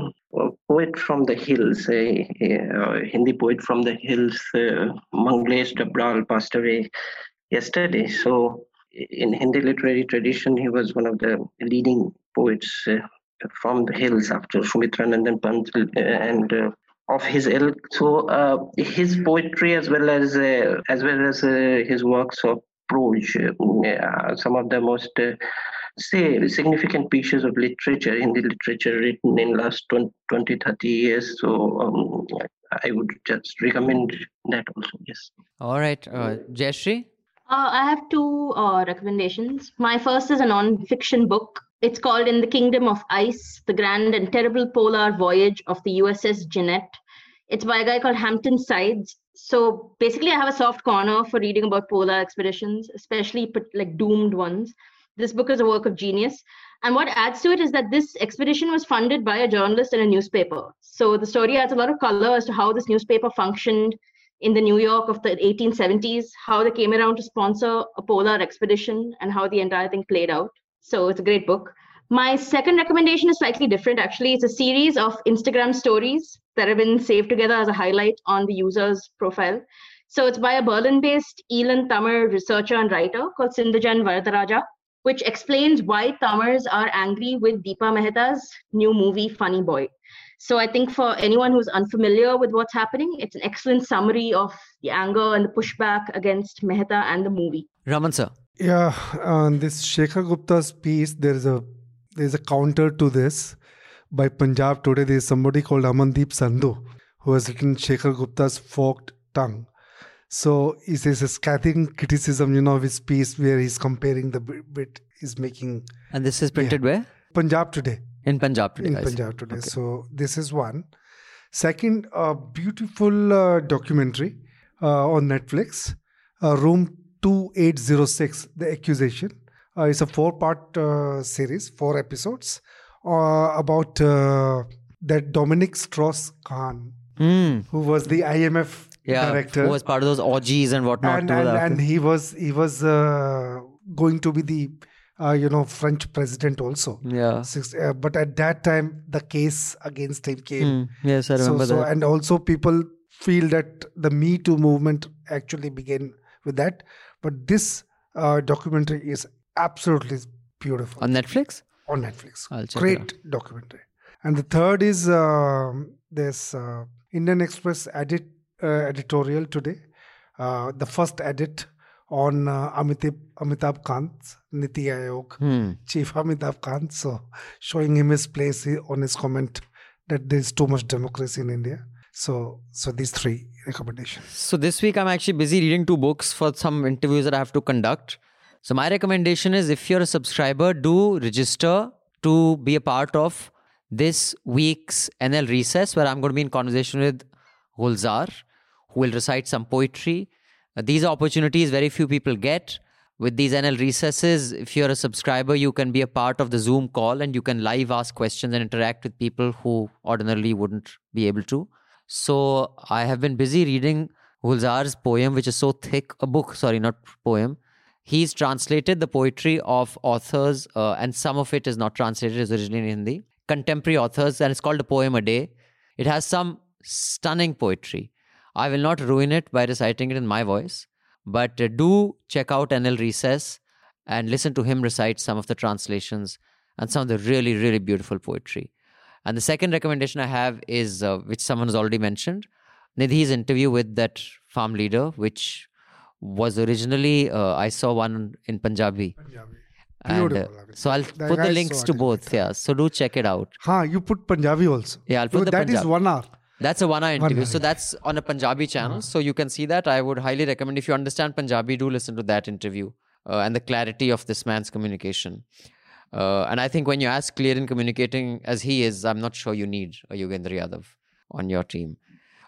poet from the hills, a, a Hindi poet from the hills, uh, Manglesh Dabral, passed away yesterday. So in Hindi literary tradition, he was one of the leading poets uh, from the hills after Sumitra Nandan Pant uh, and uh, of his ilk. So uh, his poetry, as well as uh, as well as uh, his works of prose, uh, some of the most uh, say significant pieces of literature in the literature written in last 20, 20 30 years. So um, I would just recommend that also. Yes. All right, uh, Jayashri. Uh, I have two uh, recommendations. My first is a non-fiction book. It's called In the Kingdom of Ice: The Grand and Terrible Polar Voyage of the USS Jeannette. It's by a guy called Hampton Sides. So basically, I have a soft corner for reading about polar expeditions, especially like doomed ones. This book is a work of genius. And what adds to it is that this expedition was funded by a journalist in a newspaper. So the story adds a lot of color as to how this newspaper functioned in the New York of the 1870s, how they came around to sponsor a polar expedition, and how the entire thing played out. So it's a great book. My second recommendation is slightly different. Actually, it's a series of Instagram stories that have been saved together as a highlight on the user's profile. So it's by a Berlin-based Eelam Tamil researcher and writer called Sinthujan Varatharajah, which explains why Tamils are angry with Deepa Mehta's new movie Funny Boy. So I think for anyone who's unfamiliar with what's happening, it's an excellent summary of the anger and the pushback against Mehta and the movie. Raman sir. Yeah, on this Shekhar Gupta's piece, there is a there is a counter to this by Punjab Today. There is somebody called Amandeep Sandhu who has written Shekhar Gupta's forked tongue. So he says a scathing criticism, you know, of his piece where he's comparing the bit he's making. And this is printed yeah. where? Punjab Today. In Punjab today. In Punjab today. Okay. So this is one. Second, a beautiful uh, documentary uh, on Netflix, uh, Room 2806, The Accusation. Uh, it's a four-part uh, series, four episodes, uh, about that Dominique Strauss-Kahn, mm. who was the IMF yeah, director, who was part of those orgies and whatnot. And, and, and he was he was going to be the uh, you know, French president also. Yeah. Six, uh, but at that time, the case against him came. Mm. Yes, I remember so, so, that. And also, people feel that the Me Too movement actually began with that. But this uh, documentary is absolutely beautiful. On Netflix? On Netflix. I'll check Great documentary. And the third is uh, this uh, Indian Express edit uh, editorial today. Uh, the first edit on uh, Amitabh, Amitabh Kant, Niti Aayog, hmm. Chief Amitabh Kant. So showing him his place on his comment that there's too much democracy in India. So, so these three recommendations. So this week I'm actually busy reading two books for some interviews that I have to conduct. So my recommendation is if you're a subscriber, do register to be a part of this week's NL recess, where I'm going to be in conversation with Gulzar, who will recite some poetry uh, these opportunities very few people get. With these NL recesses, if you're a subscriber, you can be a part of the Zoom call and you can live ask questions and interact with people who ordinarily wouldn't be able to. So I have been busy reading Gulzar's poem, which is so thick, a book, sorry, not poem. He's translated the poetry of authors, uh, and some of it is not translated, it's originally in Hindi, contemporary authors, and it's called A Poem a Day. It has some stunning poetry. I will not ruin it by reciting it in my voice, but uh, do check out NL Recess and listen to him recite some of the translations and some of the really, really beautiful poetry. And the second recommendation I have is, uh, which someone has already mentioned, Nidhi's interview with that farm leader, which was originally, uh, I saw one in Punjabi. Punjabi. And, uh, so I'll that put the links to both. Yeah, so do check it out. Ha, you put Punjabi also. Yeah, I'll put so the That Punjab. is one hour. That's a one hour interview. So that's on a Punjabi channel. Uh-huh. So you can see that. I would highly recommend if you understand Punjabi, do listen to that interview uh, and the clarity of this man's communication. Uh, and I think when you're as clear in communicating as he is, I'm not sure you need a Yogendra Yadav on your team.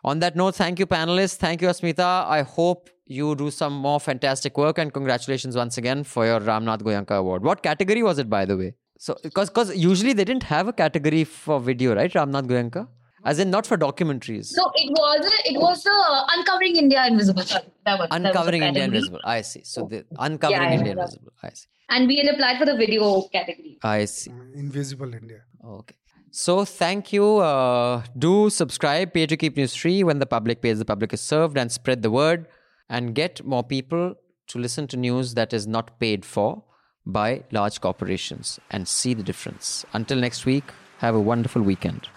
On that note, thank you, panelists. Thank you, Asmita. I hope you do some more fantastic work and congratulations once again for your Ramnath Goenka Award. What category was it, by the way? So, because usually they didn't have a category for video, right, Ramnath Goenka? As in, not for documentaries. No, it was it was the Uncovering India Invisible. That was, that was Uncovering India. Invisible. I see. So the Uncovering Yeah, yeah, India yeah. Invisible. I see. And we had applied for the video category. I see. Invisible India. Okay. So thank you. Uh, do subscribe, pay to keep news free when the public pays, the public is served, and spread the word and get more people to listen to news that is not paid for by large corporations and see the difference. Until next week, have a wonderful weekend.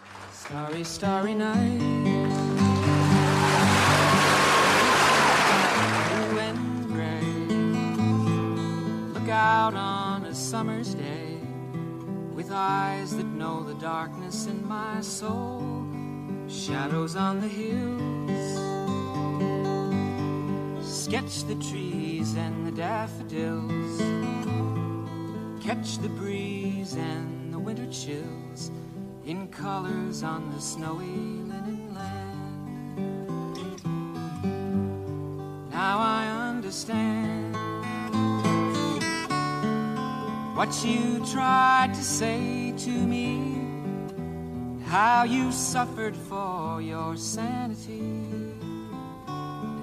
Starry, starry night. Blue and gray. Look out on a summer's day with eyes that know the darkness in my soul. Shadows on the hills. Sketch the trees and the daffodils. Catch the breeze and the winter chills in colors on the snowy linen land. Now I understand what you tried to say to me, how you suffered for your sanity,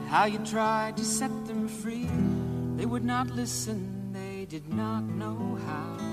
how you tried to set them free. They would not listen, they did not know how.